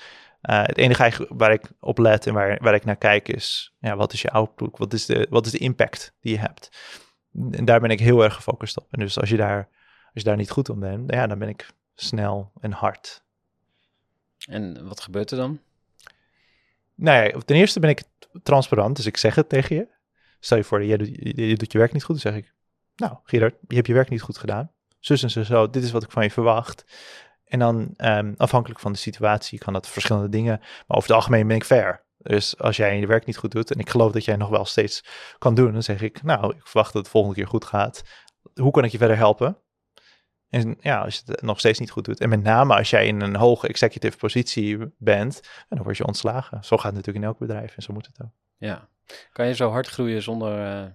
Uh, het enige waar ik op let en waar, waar ik naar kijk is, ja, wat is je output? Wat is, de, wat is de impact die je hebt? En daar ben ik heel erg gefocust op. En dus als je daar, als je daar niet goed om bent, ja, dan ben ik snel en hard. En wat gebeurt er dan? Nou ja, ten eerste ben ik transparant, dus ik zeg het tegen je. Stel je voor, je doet je, je, doet je werk niet goed, dan zeg ik, nou Gerard, je hebt je werk niet goed gedaan. Zus en zo, zo, dit is wat ik van je verwacht. En dan um, afhankelijk van de situatie kan dat verschillende dingen. Maar over het algemeen ben ik fair. Dus als jij je werk niet goed doet en ik geloof dat jij nog wel steeds kan doen, dan zeg ik, nou, ik verwacht dat het volgende keer goed gaat. Hoe kan ik je verder helpen? En ja, als je het nog steeds niet goed doet. En met name als jij in een hoge executive positie bent, dan word je ontslagen. Zo gaat het natuurlijk in elk bedrijf en zo moet het ook. Ja. Kan je zo hard groeien zonder uh,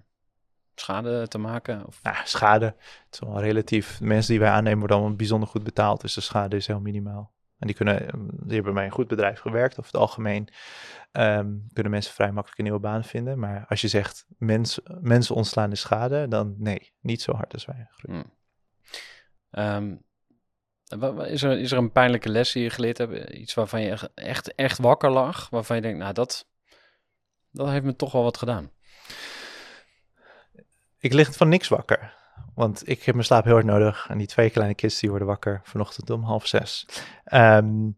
schade te maken? Of? Nou, schade, het is wel relatief. De mensen die wij aannemen worden allemaal bijzonder goed betaald, dus de schade is heel minimaal. En die, kunnen, die hebben bij een goed bedrijf gewerkt. Over het algemeen um, kunnen mensen vrij makkelijk een nieuwe baan vinden. Maar als je zegt mens, mensen ontslaan de schade, dan nee, niet zo hard als wij groeien. Hmm. Um, is, er, is er een pijnlijke les die je geleerd hebt? Iets waarvan je echt, echt wakker lag? Waarvan je denkt, nou dat, dat heeft me toch wel wat gedaan. Ik lig van niks wakker. Want ik heb mijn slaap heel hard nodig. En die twee kleine kids die worden wakker vanochtend om half zes. Um,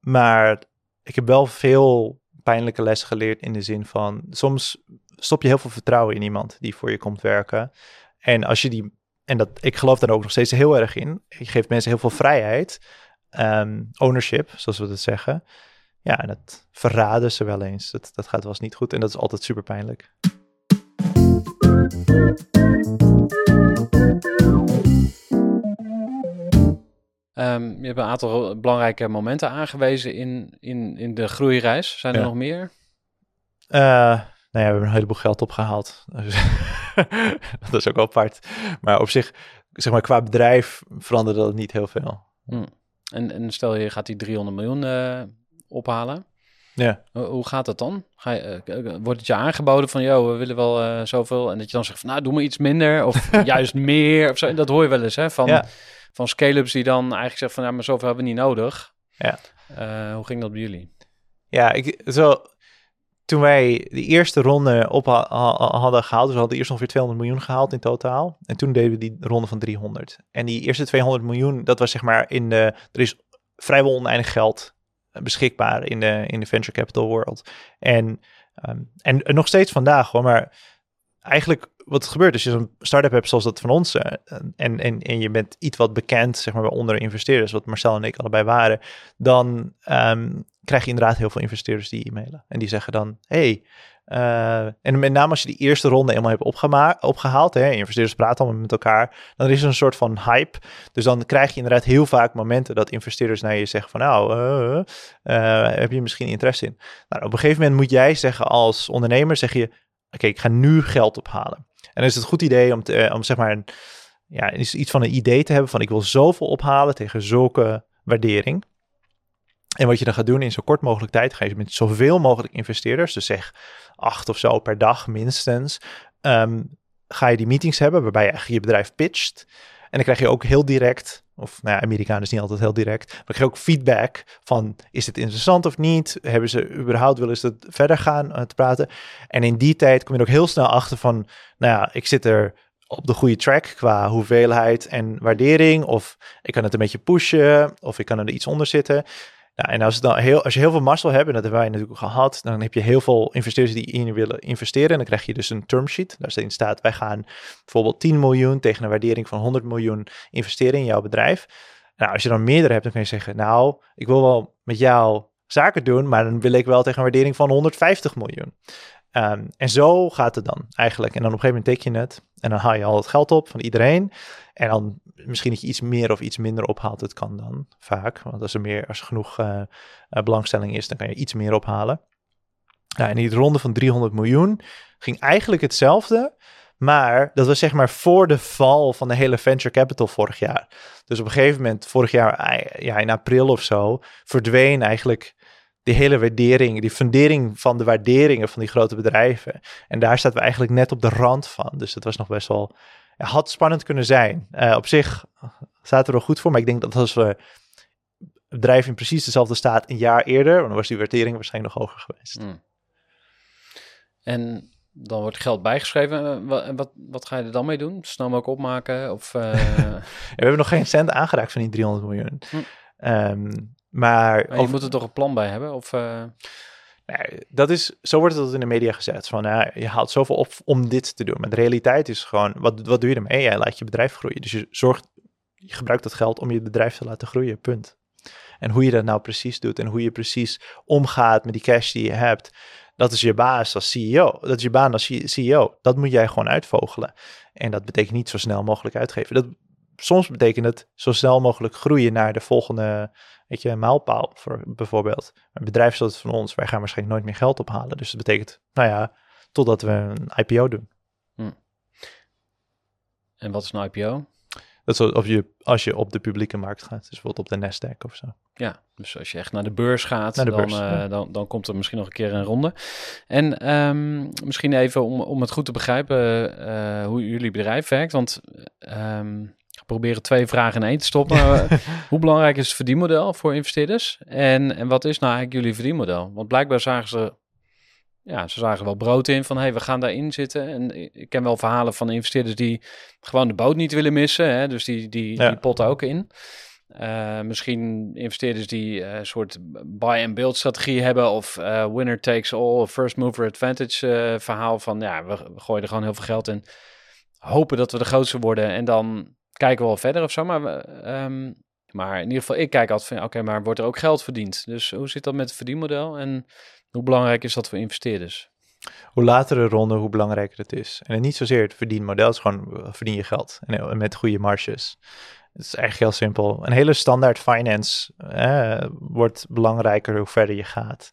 maar ik heb wel veel pijnlijke lessen geleerd in de zin van... Soms stop je heel veel vertrouwen in iemand die voor je komt werken. En als je die... En dat, ik geloof daar ook nog steeds heel erg in. Je geeft mensen heel veel vrijheid. Um, ownership, zoals we dat zeggen. Ja, en dat verraden ze wel eens. Dat, dat gaat wel eens niet goed en dat is altijd super pijnlijk. Um, je hebt een aantal belangrijke momenten aangewezen in, in, in de groeireis. Zijn er nog meer? Uh, nou ja, we hebben een heleboel geld opgehaald. *laughs* dat is ook wel apart. Maar op zich, zeg maar, qua bedrijf veranderde dat niet heel veel. Hmm. En, en stel je gaat die 300 miljoen uh, ophalen. Ja. Hoe gaat dat dan? Ga je, uh, wordt het je aangeboden van, joh, we willen wel uh, zoveel. En dat je dan zegt van, nou, doe maar iets minder. Of *laughs* juist meer. Of zo. Dat hoor je wel eens, hè? Van, ja. van scale-ups die dan eigenlijk zeggen van, ja, maar zoveel hebben we niet nodig. Ja. Uh, hoe ging dat bij jullie? Ja, ik, zo, toen wij de eerste ronde op ha hadden gehaald, dus we hadden eerst ongeveer 200 miljoen gehaald in totaal. En toen deden we die ronde van 300. En die eerste 200 miljoen, dat was zeg maar in de, er is vrijwel oneindig geld beschikbaar in de, in de venture capital world. En, um, en, nog steeds vandaag hoor, maar eigenlijk wat gebeurt als je zo'n start-up hebt zoals dat van ons uh, en, en, en je bent iets wat bekend, zeg maar, onder investeerders, wat Marcel en ik allebei waren, dan um, krijg je inderdaad heel veel investeerders die e-mailen. En die zeggen dan, hey, uh, en met name als je die eerste ronde eenmaal hebt opgehaald, hè, investeerders praten allemaal met elkaar, dan is er een soort van hype. Dus dan krijg je inderdaad heel vaak momenten dat investeerders naar je zeggen van nou, uh, uh, heb je misschien interesse in? Nou, op een gegeven moment moet jij zeggen als ondernemer, zeg je, oké, ik ga nu geld ophalen. En dan is het goed idee om, te, om zeg maar een, ja, iets van een idee te hebben van ik wil zoveel ophalen tegen zulke waardering. En wat je dan gaat doen in zo kort mogelijk tijd, ga je met zoveel mogelijk investeerders, dus zeg acht of zo per dag minstens, um, ga je die meetings hebben waarbij je eigenlijk je bedrijf pitcht. En dan krijg je ook heel direct, of nou ja, Amerikanen is niet altijd heel direct, maar krijg je ook feedback van is het interessant of niet? Hebben ze überhaupt willen ze het verder gaan uh, te praten? En in die tijd kom je er ook heel snel achter van, nou ja, ik zit er op de goede track qua hoeveelheid en waardering. Of ik kan het een beetje pushen, of ik kan er iets onder zitten. Nou, en als, dan heel, als je heel veel mazzel hebt, en dat hebben wij natuurlijk gehad, dan heb je heel veel investeerders die in willen investeren. En dan krijg je dus een term sheet. Daarin staat, wij gaan bijvoorbeeld 10 miljoen tegen een waardering van 100 miljoen investeren in jouw bedrijf. Nou, als je dan meerdere hebt, dan kun je zeggen, nou, ik wil wel met jou zaken doen, maar dan wil ik wel tegen een waardering van 150 miljoen. Um, en zo gaat het dan eigenlijk. En dan op een gegeven moment teken je het en dan haal je al het geld op van iedereen. En dan misschien dat je iets meer of iets minder ophaalt. Het kan dan vaak. Want als er, meer, als er genoeg uh, belangstelling is, dan kan je iets meer ophalen. Nou, in die ronde van 300 miljoen ging eigenlijk hetzelfde. Maar dat was zeg maar voor de val van de hele venture capital vorig jaar. Dus op een gegeven moment, vorig jaar, eh, ja, in april of zo, verdween eigenlijk die hele waardering, die fundering van de waarderingen van die grote bedrijven. En daar zaten we eigenlijk net op de rand van. Dus dat was nog best wel, had spannend kunnen zijn. Eh, op zich zaten we er goed voor, maar ik denk dat als we bedrijf in precies dezelfde staat een jaar eerder, dan was die waardering waarschijnlijk nog hoger geweest. Hmm. En dan wordt geld bijgeschreven. Eh, Wat, wat, wat ga je er dan mee doen? Snel mogelijk opmaken? Of, *laughs* Ja, we hebben nog geen cent aangeraakt van die 300 miljoen. Hm. Ehm, maar maar je of- moet er toch een plan bij hebben? Of, eh, dat is, zo wordt het in de media gezegd. Van, nou, je haalt zoveel op om dit te doen. Maar de realiteit is gewoon, wat, wat doe je ermee? Jij laat je bedrijf groeien. Dus je zorgt, je gebruikt dat geld om je bedrijf te laten groeien, punt. En hoe je dat nou precies doet en hoe je precies omgaat met die cash die je hebt, dat is je baas als CEO. Dat is je baan als CEO. Dat moet jij gewoon uitvogelen. En dat betekent niet zo snel mogelijk uitgeven. Dat, soms betekent het zo snel mogelijk groeien naar de volgende weet je, mijlpaal voor, bijvoorbeeld. Een bedrijf zoals van ons, wij gaan waarschijnlijk nooit meer geld ophalen. Dus dat betekent, nou ja, totdat we een IPO doen. en wat is een IPO? Dat is als je, als je op de publieke markt gaat. Dus bijvoorbeeld op de Nasdaq of zo. Ja, dus als je echt naar de beurs gaat, de dan, beurs, eh, ja. dan, dan komt er misschien nog een keer een ronde. En ehm, misschien even om, om het goed te begrijpen eh, hoe jullie bedrijf werkt. Want ehm, proberen twee vragen in één te stoppen. Maar, *laughs* eh, hoe belangrijk is het verdienmodel voor investeerders? En, en wat is nou eigenlijk jullie verdienmodel? Want blijkbaar zagen ze, ja, ze zagen wel brood in van, hé, hey, we gaan daarin zitten. En ik ken wel verhalen van investeerders die gewoon de boot niet willen missen. Hè? Dus die, die, Ja. die potten ook in. Eh, misschien investeerders die eh, een soort buy-and-build strategie hebben of winner takes all, first mover advantage verhaal van ja, we, we gooien er gewoon heel veel geld in, hopen dat we de grootste worden en dan kijken we wel verder of zo. Maar, ehm, maar in ieder geval, ik kijk altijd van oké, maar wordt er ook geld verdiend? Dus hoe zit dat met het verdienmodel en hoe belangrijk is dat voor investeerders? Hoe later de ronde, hoe belangrijker het is. En niet zozeer het verdienmodel, is gewoon eh, verdien je geld. En eh, met goede marges. Het is eigenlijk heel simpel. Een hele standaard finance wordt belangrijker hoe verder je gaat.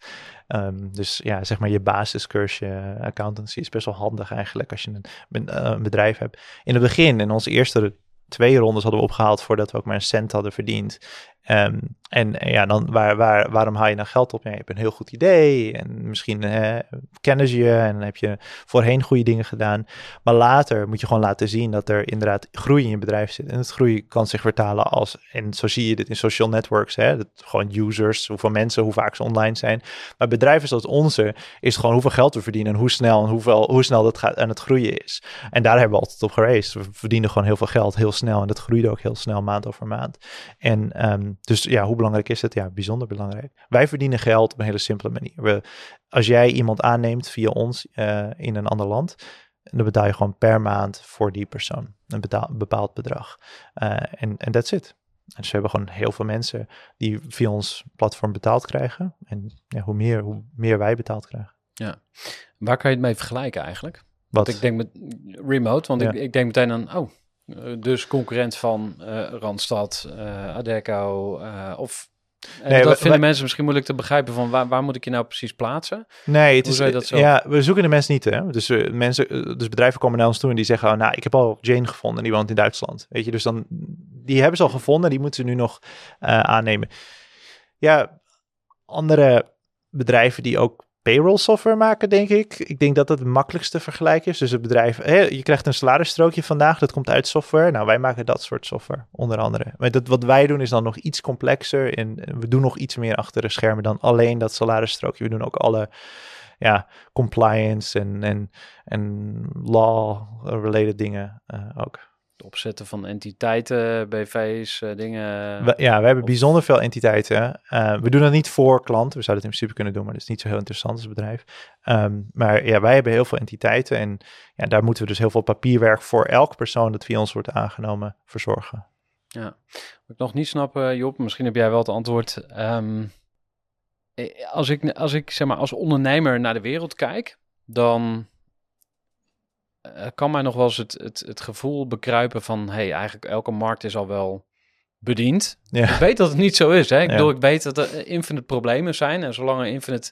Ehm, dus ja, zeg maar je basiskursje accountancy is best wel handig eigenlijk als je een, een, eh, een bedrijf hebt. In het begin, in onze eerste twee rondes hadden we opgehaald voordat we ook maar een cent hadden verdiend. Ehm, en ja, dan waar, waar, waarom haal je dan geld op? Je hebt een heel goed idee en misschien eh, kennen ze je en heb je voorheen goede dingen gedaan. Maar later moet je gewoon laten zien dat er inderdaad groei in je bedrijf zit. En het groei kan zich vertalen als, en zo zie je dit in social networks, hè, dat gewoon users, hoeveel mensen, hoe vaak ze online zijn. Maar bedrijven zoals onze is gewoon hoeveel geld we verdienen en hoe snel en hoeveel, hoe snel dat gaat aan het groeien is. En daar hebben we altijd op geraced. We verdienen gewoon heel veel geld heel snel en dat groeide ook heel snel maand over maand. En dus ja, hoe belangrijk is het? Ja, bijzonder belangrijk. Wij verdienen geld op een hele simpele manier. We, als jij iemand aanneemt via ons eh, in een ander land, dan betaal je gewoon per maand voor die persoon een betaal, bepaald bedrag. Eh, En en that's it. En dus we hebben gewoon heel veel mensen die via ons platform betaald krijgen. En ja, hoe, meer, hoe meer wij betaald krijgen. Waar kan je het mee vergelijken eigenlijk? Wat, Want ik denk met remote, want ik, Ja. ik denk meteen aan, oh, dus concurrent van eh, Randstad, eh Adecco, eh, of... En Nee, dat vinden mensen misschien moeilijk te begrijpen van waar, waar moet ik je nou precies plaatsen? Nee, het Hoe is, zou je dat zo- ja, we zoeken de mensen niet. Hè? Dus, eh, mensen, eh, dus bedrijven komen naar ons toe en die zeggen, oh, nou, ik heb al Jane gevonden, die woont in Duitsland. Weet je, dus dan, die hebben ze al gevonden, die moeten ze nu nog eh, aannemen. Ja, andere bedrijven die ook payroll software maken, denk ik. Ik denk dat dat het makkelijkste vergelijk is. Dus het bedrijf, je krijgt een salarisstrookje vandaag, dat komt uit software. Nou, wij maken dat soort software, onder andere. Maar dat, wat wij doen is dan nog iets complexer en we doen nog iets meer achter de schermen dan alleen dat salarisstrookje. We doen ook alle ja, compliance en, en, en law-related dingen eh, ook. Het opzetten van entiteiten, BV's, eh, dingen. We- ja, we hebben bijzonder veel entiteiten. Eh, we doen dat niet voor klanten. We zouden het in principe kunnen doen, maar dat is niet zo heel interessant als bedrijf. Ehm, maar ja, wij hebben heel veel entiteiten en ja, daar moeten we dus heel veel papierwerk voor elke persoon dat via ons wordt aangenomen verzorgen. Wat ik nog niet snap, eh, Job, misschien heb jij wel het antwoord. Ehm, eh, als ik, als ik zeg maar als ondernemer naar de wereld kijk, dan eh, kan mij nog wel eens het, het, het gevoel bekruipen van, hey, eigenlijk elke markt is al wel bediend. Ja. Ik weet dat het niet zo is. Hè? Ik Ja. bedoel, ik weet dat er infinite problemen zijn. En zolang er infinite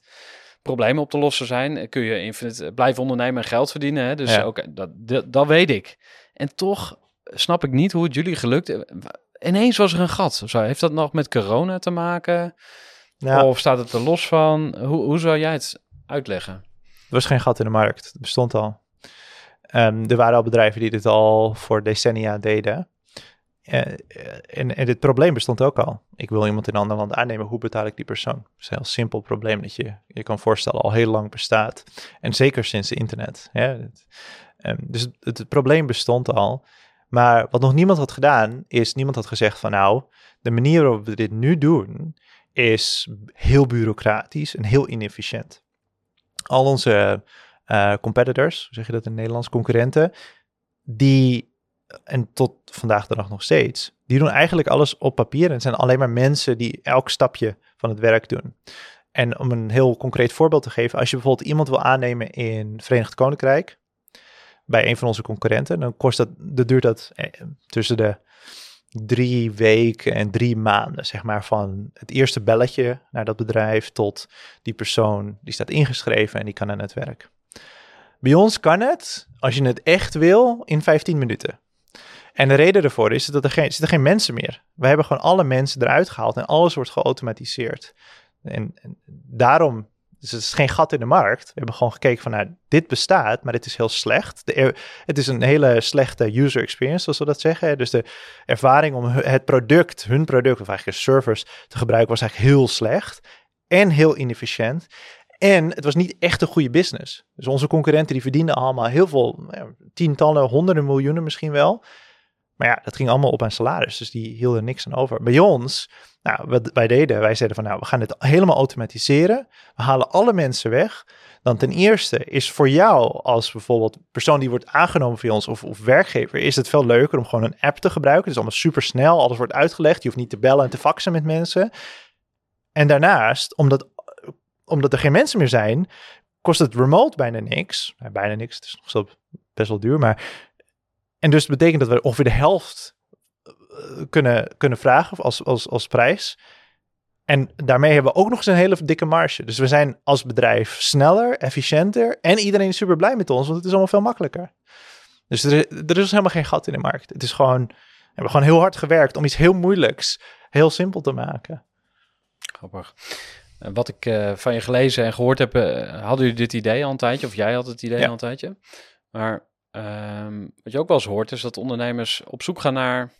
problemen op te lossen zijn, kun je infinite blijven ondernemen en geld verdienen. Hè? Dus Ja. dat, dat, dat weet ik. En toch snap ik niet hoe het jullie gelukt. eh, Ineens was er een gat. Zo, heeft dat nog met corona te maken? Ja, Of staat het er los van? Hoe, hoe zou jij het uitleggen? er was geen gat in de markt. Het bestond al. Ehm, er waren al bedrijven die dit al voor decennia deden. Eh, eh, en, dit probleem bestond ook al. Ik wil iemand in een ander land aannemen. Hoe betaal ik die persoon? Dat is een heel simpel probleem dat je je kan voorstellen al heel lang bestaat. En zeker sinds het internet. Ehm, dus het, het probleem bestond al. Maar wat nog niemand had gedaan, is niemand had gezegd van nou, de manier waarop we dit nu doen, is heel bureaucratisch en heel inefficiënt. Al onze eh, competitors, zeg je dat in Nederlands, concurrenten, die, en tot vandaag de dag nog steeds, die doen eigenlijk alles op papier. En zijn alleen maar mensen die elk stapje van het werk doen. En om een heel concreet voorbeeld te geven, als je bijvoorbeeld iemand wil aannemen in Verenigd Koninkrijk, bij een van onze concurrenten, dan kost dat, dat duurt dat eh, tussen de drie weken en drie maanden, zeg maar, van het eerste belletje naar dat bedrijf tot die persoon die staat ingeschreven en die kan aan het werk. Bij ons kan het, als je het echt wil, in 15 minuten. En de reden ervoor is dat er geen, geen mensen meer. We hebben gewoon alle mensen eruit gehaald en alles wordt geautomatiseerd. En, en daarom, dus het is geen gat in de markt. We hebben gewoon gekeken van, nou, dit bestaat, maar dit is heel slecht. De, er- het is een hele slechte user experience, zoals we dat zeggen. Dus de ervaring om het product, hun product, of eigenlijk servers te gebruiken, was eigenlijk heel slecht. En heel inefficiënt. En het was niet echt een goede business. Dus onze concurrenten die verdienden allemaal heel veel, tientallen, honderden miljoenen misschien wel. Maar ja, dat ging allemaal op aan salaris. Dus die hielden niks aan over. Bij ons, nou, wat wij deden, wij zeiden van nou, we gaan het helemaal automatiseren. We halen alle mensen weg. Dan ten eerste is voor jou als bijvoorbeeld persoon die wordt aangenomen voor ons of, of werkgever, is het veel leuker om gewoon een app te gebruiken. Het is allemaal super snel, alles wordt uitgelegd. Je hoeft niet te bellen en te faxen met mensen. En daarnaast, omdat, omdat er geen mensen meer zijn, kost het remote bijna niks. Nou, bijna niks, het is nog steeds best wel duur, maar... En dus betekent dat we ongeveer de helft eh, kunnen, kunnen vragen als, als, als prijs. En daarmee hebben we ook nog eens een hele dikke marge. Dus we zijn als bedrijf sneller, efficiënter en iedereen is super blij met ons, want het is allemaal veel makkelijker. Dus er, er is helemaal geen gat in de markt. Het is gewoon, we hebben gewoon heel hard gewerkt om iets heel moeilijks heel simpel te maken. Grappig. Eh, Wat ik eh, van je gelezen en gehoord heb, eh, hadden jullie dit idee al een tijdje, of jij had het idee Ja. al een tijdje. Maar ehm, wat je ook wel eens hoort, is dat ondernemers op zoek gaan naar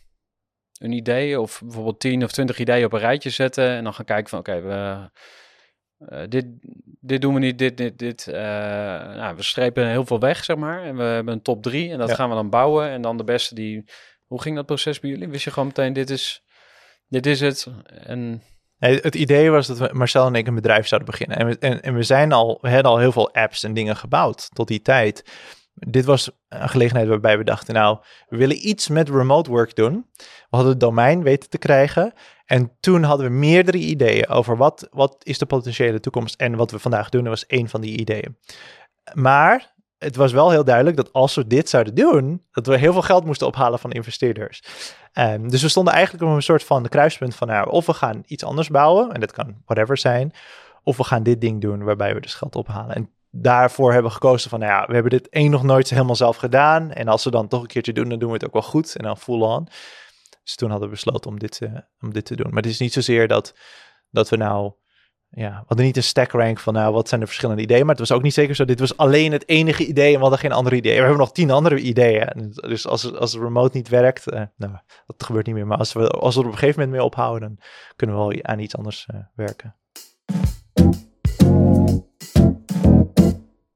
een idee, of bijvoorbeeld 10 of 20 ideeën op een rijtje zetten en dan gaan kijken van, oké, we, dit, dit doen we niet, dit, dit, dit. nou, we strepen heel veel weg, zeg maar, en we hebben een top 3 en dat Ja. gaan we dan bouwen en dan de beste die... Hoe ging dat proces bij jullie? Wist je gewoon meteen, dit is, dit is het en... Het idee was dat we, Marcel en ik een bedrijf zouden beginnen. En we, en we zijn al, we hadden al heel veel apps en dingen gebouwd tot die tijd. Dit was een gelegenheid waarbij we dachten, nou, we willen iets met remote work doen. We hadden het domein weten te krijgen. En toen hadden we meerdere ideeën over wat, wat is de potentiële toekomst. En wat we vandaag doen, dat was één van die ideeën. Maar het was wel heel duidelijk dat als we dit zouden doen, dat we heel veel geld moesten ophalen van investeerders. Ehm, dus we stonden eigenlijk op een soort van kruispunt van, nou, of we gaan iets anders bouwen, en dat kan whatever zijn, of we gaan dit ding doen waarbij we dus geld ophalen. En daarvoor hebben we gekozen van, nou ja, we hebben dit één nog nooit helemaal zelf gedaan, en als we dan toch een keertje doen, dan doen we het ook wel goed, en dan full on. Dus toen hadden we besloten om dit, eh, om dit te doen. Maar het is niet zozeer dat, dat we nou ja, we hadden niet een stack rank van nou, wat zijn de verschillende ideeën. Maar het was ook niet zeker zo, dit was alleen het enige idee en we hadden geen andere ideeën. We hebben nog tien andere ideeën. Dus als, als de remote niet werkt, eh, nou, dat gebeurt niet meer. Maar als we, als we er op een gegeven moment mee ophouden, dan kunnen we wel aan iets anders eh, werken.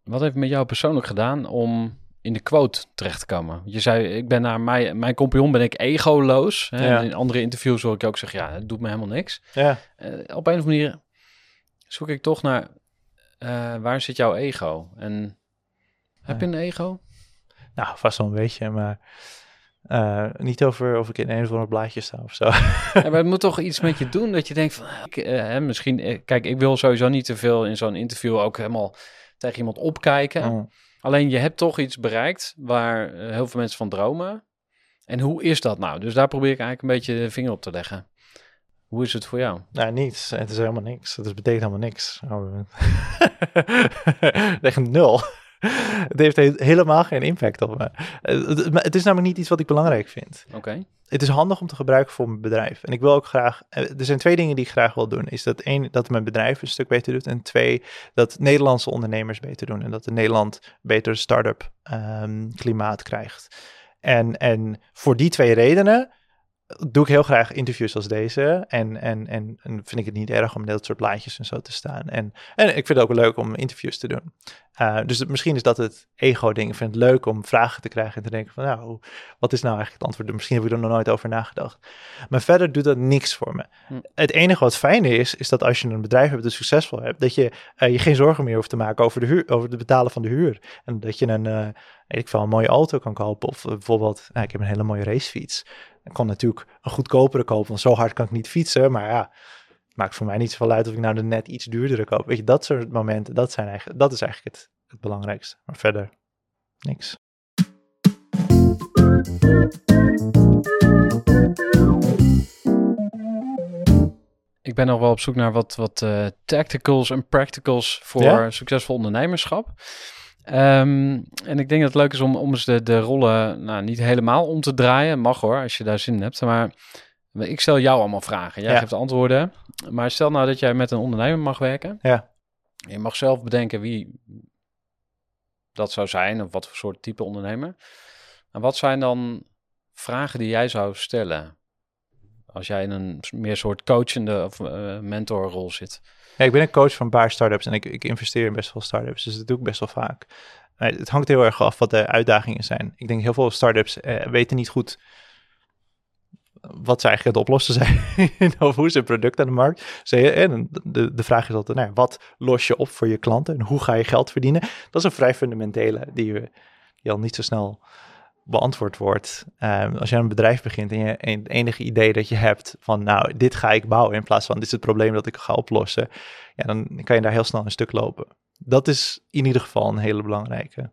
Wat heeft met jou persoonlijk gedaan om in de quote terecht te komen? Je zei, ik ben naar mijn, mijn compagnon ben ik egoloos. Hè? Ja. En In andere interviews hoor ik ook zeggen, ja, het doet me helemaal niks. Ja, Eh, op een of andere manier zoek ik toch naar, eh, waar zit jouw ego? En heb je een ego? nou, vast wel een beetje, maar eh, niet over of ik in een of ander blaadje sta of zo. Ja, maar het *laughs* moet toch iets met je doen dat je denkt van, ik, eh, hè, misschien, kijk, ik wil sowieso niet te veel in zo'n interview ook helemaal tegen iemand opkijken. Mm. Alleen je hebt toch iets bereikt waar heel veel mensen van dromen. En hoe is dat nou? Dus daar probeer ik eigenlijk een beetje de vinger op te leggen. Hoe is het voor jou? Nou, niets. Het is helemaal niks. Het betekent helemaal niks. Oh, *laughs* Echt nul. Het heeft he- helemaal geen impact op me. Eh, het is namelijk niet iets wat ik belangrijk vind. Oké. Het is handig om te gebruiken voor mijn bedrijf. En ik wil ook graag. eh, Er zijn twee dingen die ik graag wil doen. Is dat één, dat mijn bedrijf een stuk beter doet. En twee, dat Nederlandse ondernemers beter doen. En dat de Nederland beter start-up ehm, klimaat krijgt. En, en voor die twee redenen doe ik heel graag interviews als deze. En, en, en, vind ik het niet erg om dat soort plaatjes en zo te staan. En, en ik vind het ook leuk om interviews te doen. Uh, dus misschien is dat het ego-ding. Ik vind het leuk om vragen te krijgen en te denken van, nou, wat is nou eigenlijk het antwoord? Misschien heb ik er nog nooit over nagedacht. Maar verder doet dat niks voor me. Hm. Het enige wat fijn is, is dat als je een bedrijf hebt dat succesvol hebt, dat je eh, je geen zorgen meer hoeft te maken over, de huur, over het betalen van de huur. En dat je een, eh, weet ik veel, een mooie auto kan kopen. Of eh, bijvoorbeeld, nou, ik heb een hele mooie racefiets. Ik kon natuurlijk een goedkopere kopen, want zo hard kan ik niet fietsen. Maar ja, maakt voor mij niet zoveel uit of ik nou de net iets duurdere koop. Weet je, dat soort momenten, dat, zijn eigenlijk, dat is eigenlijk het, het belangrijkste. Maar verder, niks. Ik ben nog wel op zoek naar wat, wat eh, tacticals en practicals voor Ja? succesvol ondernemerschap. Ehm, en ik denk dat het leuk is om, om eens de, de rollen nou, niet helemaal om te draaien. Mag hoor, als je daar zin in hebt. Maar ik stel jou allemaal vragen. Jij Ja. geeft antwoorden. Maar stel nou dat jij met een ondernemer mag werken. Ja. Je mag zelf bedenken wie dat zou zijn. Of wat voor soort type ondernemer. En wat zijn dan vragen die jij zou stellen? Als jij in een meer soort coachende of eh, mentorrol zit. Ja, ik ben een coach van een paar startups en ik, ik investeer in best wel startups, dus dat doe ik best wel vaak. Het hangt heel erg af wat de uitdagingen zijn. Ik denk heel veel startups eh, weten niet goed wat ze eigenlijk het oplossen zijn *laughs* of hoe ze een product aan de markt. En de, de vraag is altijd, nou, wat los je op voor je klanten en hoe ga je geld verdienen? Dat is een vrij fundamentele die, we- die al niet zo snel beantwoord wordt. Ehm, als je een bedrijf begint en je het enige idee dat je hebt van, nou, dit ga ik bouwen in plaats van dit is het probleem dat ik ga oplossen, ja, dan kan je daar heel snel een stuk lopen. Dat is in ieder geval een hele belangrijke.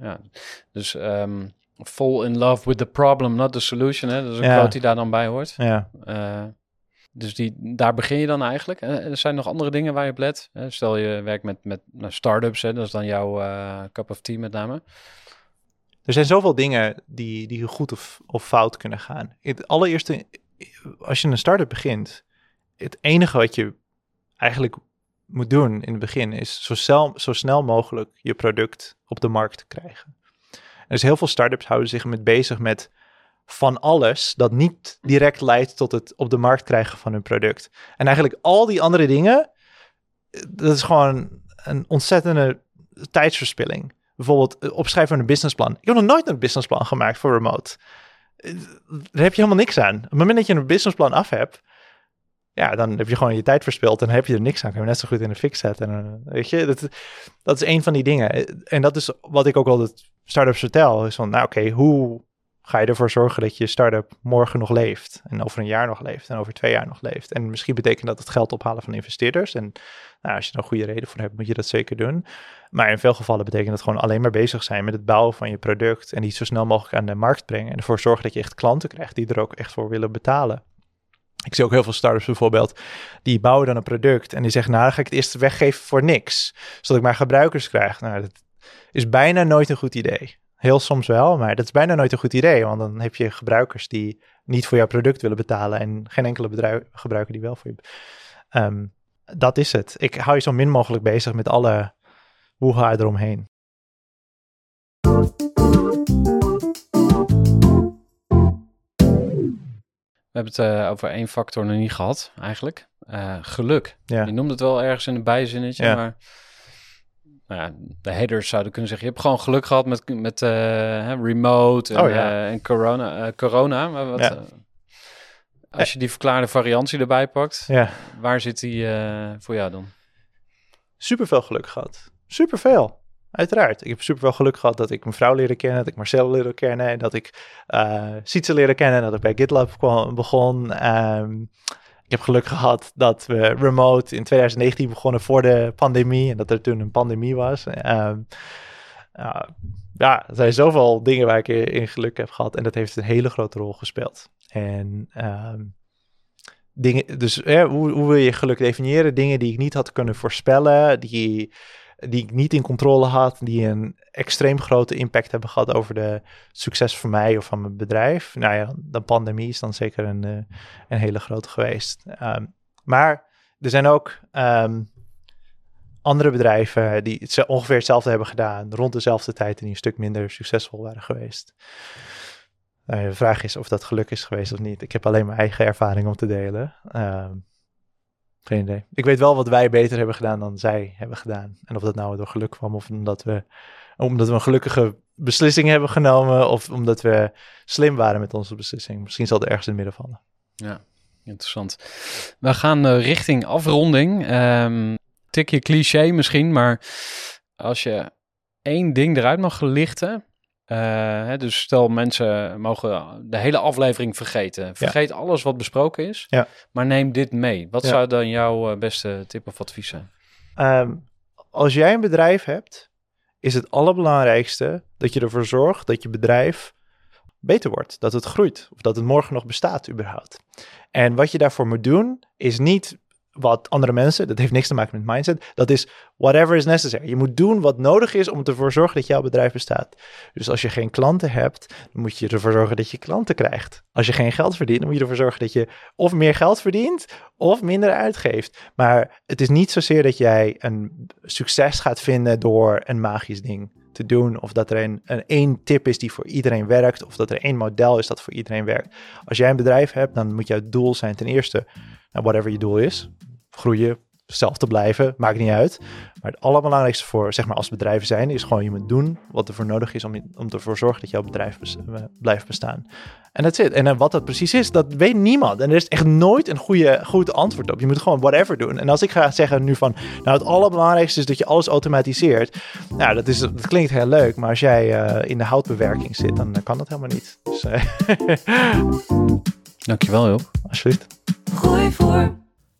Ja, dus ehm, fall in love with the problem, not the solution. Hè? Dat is een Ja. quote die daar dan bij hoort. Ja, Eh, dus die, daar begin je dan eigenlijk. Eh, er zijn nog andere dingen waar je op let. Hè? Stel je werkt met, met nou, start-ups, hè? dat is dan jouw eh, cup of tea met name. er zijn zoveel dingen die, die goed of, of fout kunnen gaan. Het allereerste, als je een start-up begint, het enige wat je eigenlijk moet doen in het begin is zo snel, zo snel mogelijk je product op de markt te krijgen. Is heel veel start-ups houden zich met bezig met van alles dat niet direct leidt tot het op de markt krijgen van hun product. En eigenlijk al die andere dingen, eh, dat is gewoon een ontzettende tijdsverspilling. Bijvoorbeeld eh, opschrijven van een businessplan. Ik heb nog nooit een businessplan gemaakt voor remote. Eh, Daar heb je helemaal niks aan. Op het moment dat je een businessplan af hebt, ja, dan heb je gewoon je tijd verspild en heb je er niks aan. Kun je net zo goed in de fik zetten. En, weet je, dat, dat is een van die dingen. En dat is wat ik ook altijd startups vertel. Is van, nou oké, hoe ga je ervoor zorgen dat je start-up morgen nog leeft? En over een jaar nog leeft en over twee jaar nog leeft. En misschien betekent dat het geld ophalen van investeerders. En nou, als je er een goede reden voor hebt, moet je dat zeker doen. Maar in veel gevallen betekent het gewoon alleen maar bezig zijn met het bouwen van je product. En die zo snel mogelijk aan de markt brengen. En ervoor zorgen dat je echt klanten krijgt die er ook echt voor willen betalen. Ik zie ook heel veel startups bijvoorbeeld, die bouwen dan een product en die zeggen, nou dan ga ik het eerst weggeven voor niks, zodat ik maar gebruikers krijg. Nou, dat is bijna nooit een goed idee. Heel soms wel, maar dat is bijna nooit een goed idee, want dan heb je gebruikers die niet voor jouw product willen betalen en geen enkele bedrijf, gebruiker die wel voor je. Ehm, dat is het. Ik hou je zo min mogelijk bezig met alle woeha eromheen. We hebben het eh, over één factor nog niet gehad, eigenlijk. Eh, geluk. Ja. Je noemde het wel ergens in een bijzinnetje, Ja. maar nou ja, de headers zouden kunnen zeggen... je hebt gewoon geluk gehad met, met eh, remote en, Oh ja. eh, en corona. eh, corona maar wat, Ja. als je die verklaarde variantie erbij pakt, Ja, waar zit die voor jou dan? super veel geluk gehad. Super veel. Uiteraard. Ik heb super veel geluk gehad dat ik mijn vrouw leerde kennen, dat ik Marcel leerde kennen, en dat ik uh, Sietse leerde kennen, dat ik bij GitLab kwam, begon. Ehm, ik heb geluk gehad dat we remote in 2019 begonnen voor de pandemie en dat er toen een pandemie was. Ehm, uh, ja, er zijn zoveel dingen waar ik in geluk heb gehad en dat heeft een hele grote rol gespeeld. En um, dingen, dus hoe, hoe wil je geluk definiëren? Dingen die ik niet had kunnen voorspellen, die, die ik niet in controle had, die een extreem grote impact hebben gehad over de succes van mij of van mijn bedrijf. Nou ja, de pandemie is dan zeker een, eh, een hele grote geweest. Ehm, maar er zijn ook ehm, andere bedrijven die het ongeveer hetzelfde hebben gedaan, rond dezelfde tijd en die een stuk minder succesvol waren geweest. Nou, de vraag is of dat geluk is geweest of niet. Ik heb alleen mijn eigen ervaring om te delen. Ehm, geen idee. Ik weet wel wat wij beter hebben gedaan dan zij hebben gedaan. En of dat nou door geluk kwam of omdat we, omdat we een gelukkige beslissing hebben genomen of omdat we slim waren met onze beslissing. Misschien zal het ergens in het midden vallen. Ja, interessant. We gaan uh, richting afronding. Um, tikje cliché misschien, maar als je één ding eruit mag lichten, uh, dus stel mensen mogen de hele aflevering vergeten. Vergeet alles wat besproken is, ja. maar neem dit mee. Wat zou dan jouw eh, beste tip of advies zijn? Um, als jij een bedrijf hebt, is het allerbelangrijkste dat je ervoor zorgt dat je bedrijf beter wordt. Dat het groeit of dat het morgen nog bestaat überhaupt. En wat je daarvoor moet doen, is niet wat andere mensen, dat heeft niks te maken met mindset, dat is whatever is necessary. Je moet doen wat nodig is om ervoor te zorgen dat jouw bedrijf bestaat. Dus als je geen klanten hebt, dan moet je ervoor zorgen dat je klanten krijgt. Als je geen geld verdient, dan moet je ervoor zorgen dat je of meer geld verdient of minder uitgeeft. Maar het is niet zozeer dat jij een succes gaat vinden door een magisch ding te doen. Of dat er een, een één tip is die voor iedereen werkt. Of dat er één model is dat voor iedereen werkt. Als jij een bedrijf hebt, dan moet jouw doel zijn ten eerste nou, whatever je doel is, groeien, zelf te blijven, maakt niet uit. Maar het allerbelangrijkste voor, zeg maar, als bedrijven zijn, is gewoon je moet doen wat er voor nodig is om, om ervoor te zorgen dat jouw bedrijf eh, blijft bestaan. En dat zit. En uh, wat dat precies is, dat weet niemand. En er is echt nooit een goede, goed antwoord op. Je moet gewoon whatever doen. En als ik ga zeggen nu van, nou het allerbelangrijkste is dat je alles automatiseert. Nou, dat, is, dat klinkt heel leuk, maar als jij uh, in de houtbewerking zit, dan kan dat helemaal niet. Dus, *laughs* Dankjewel Joop. Alsjeblieft. Gooi voor.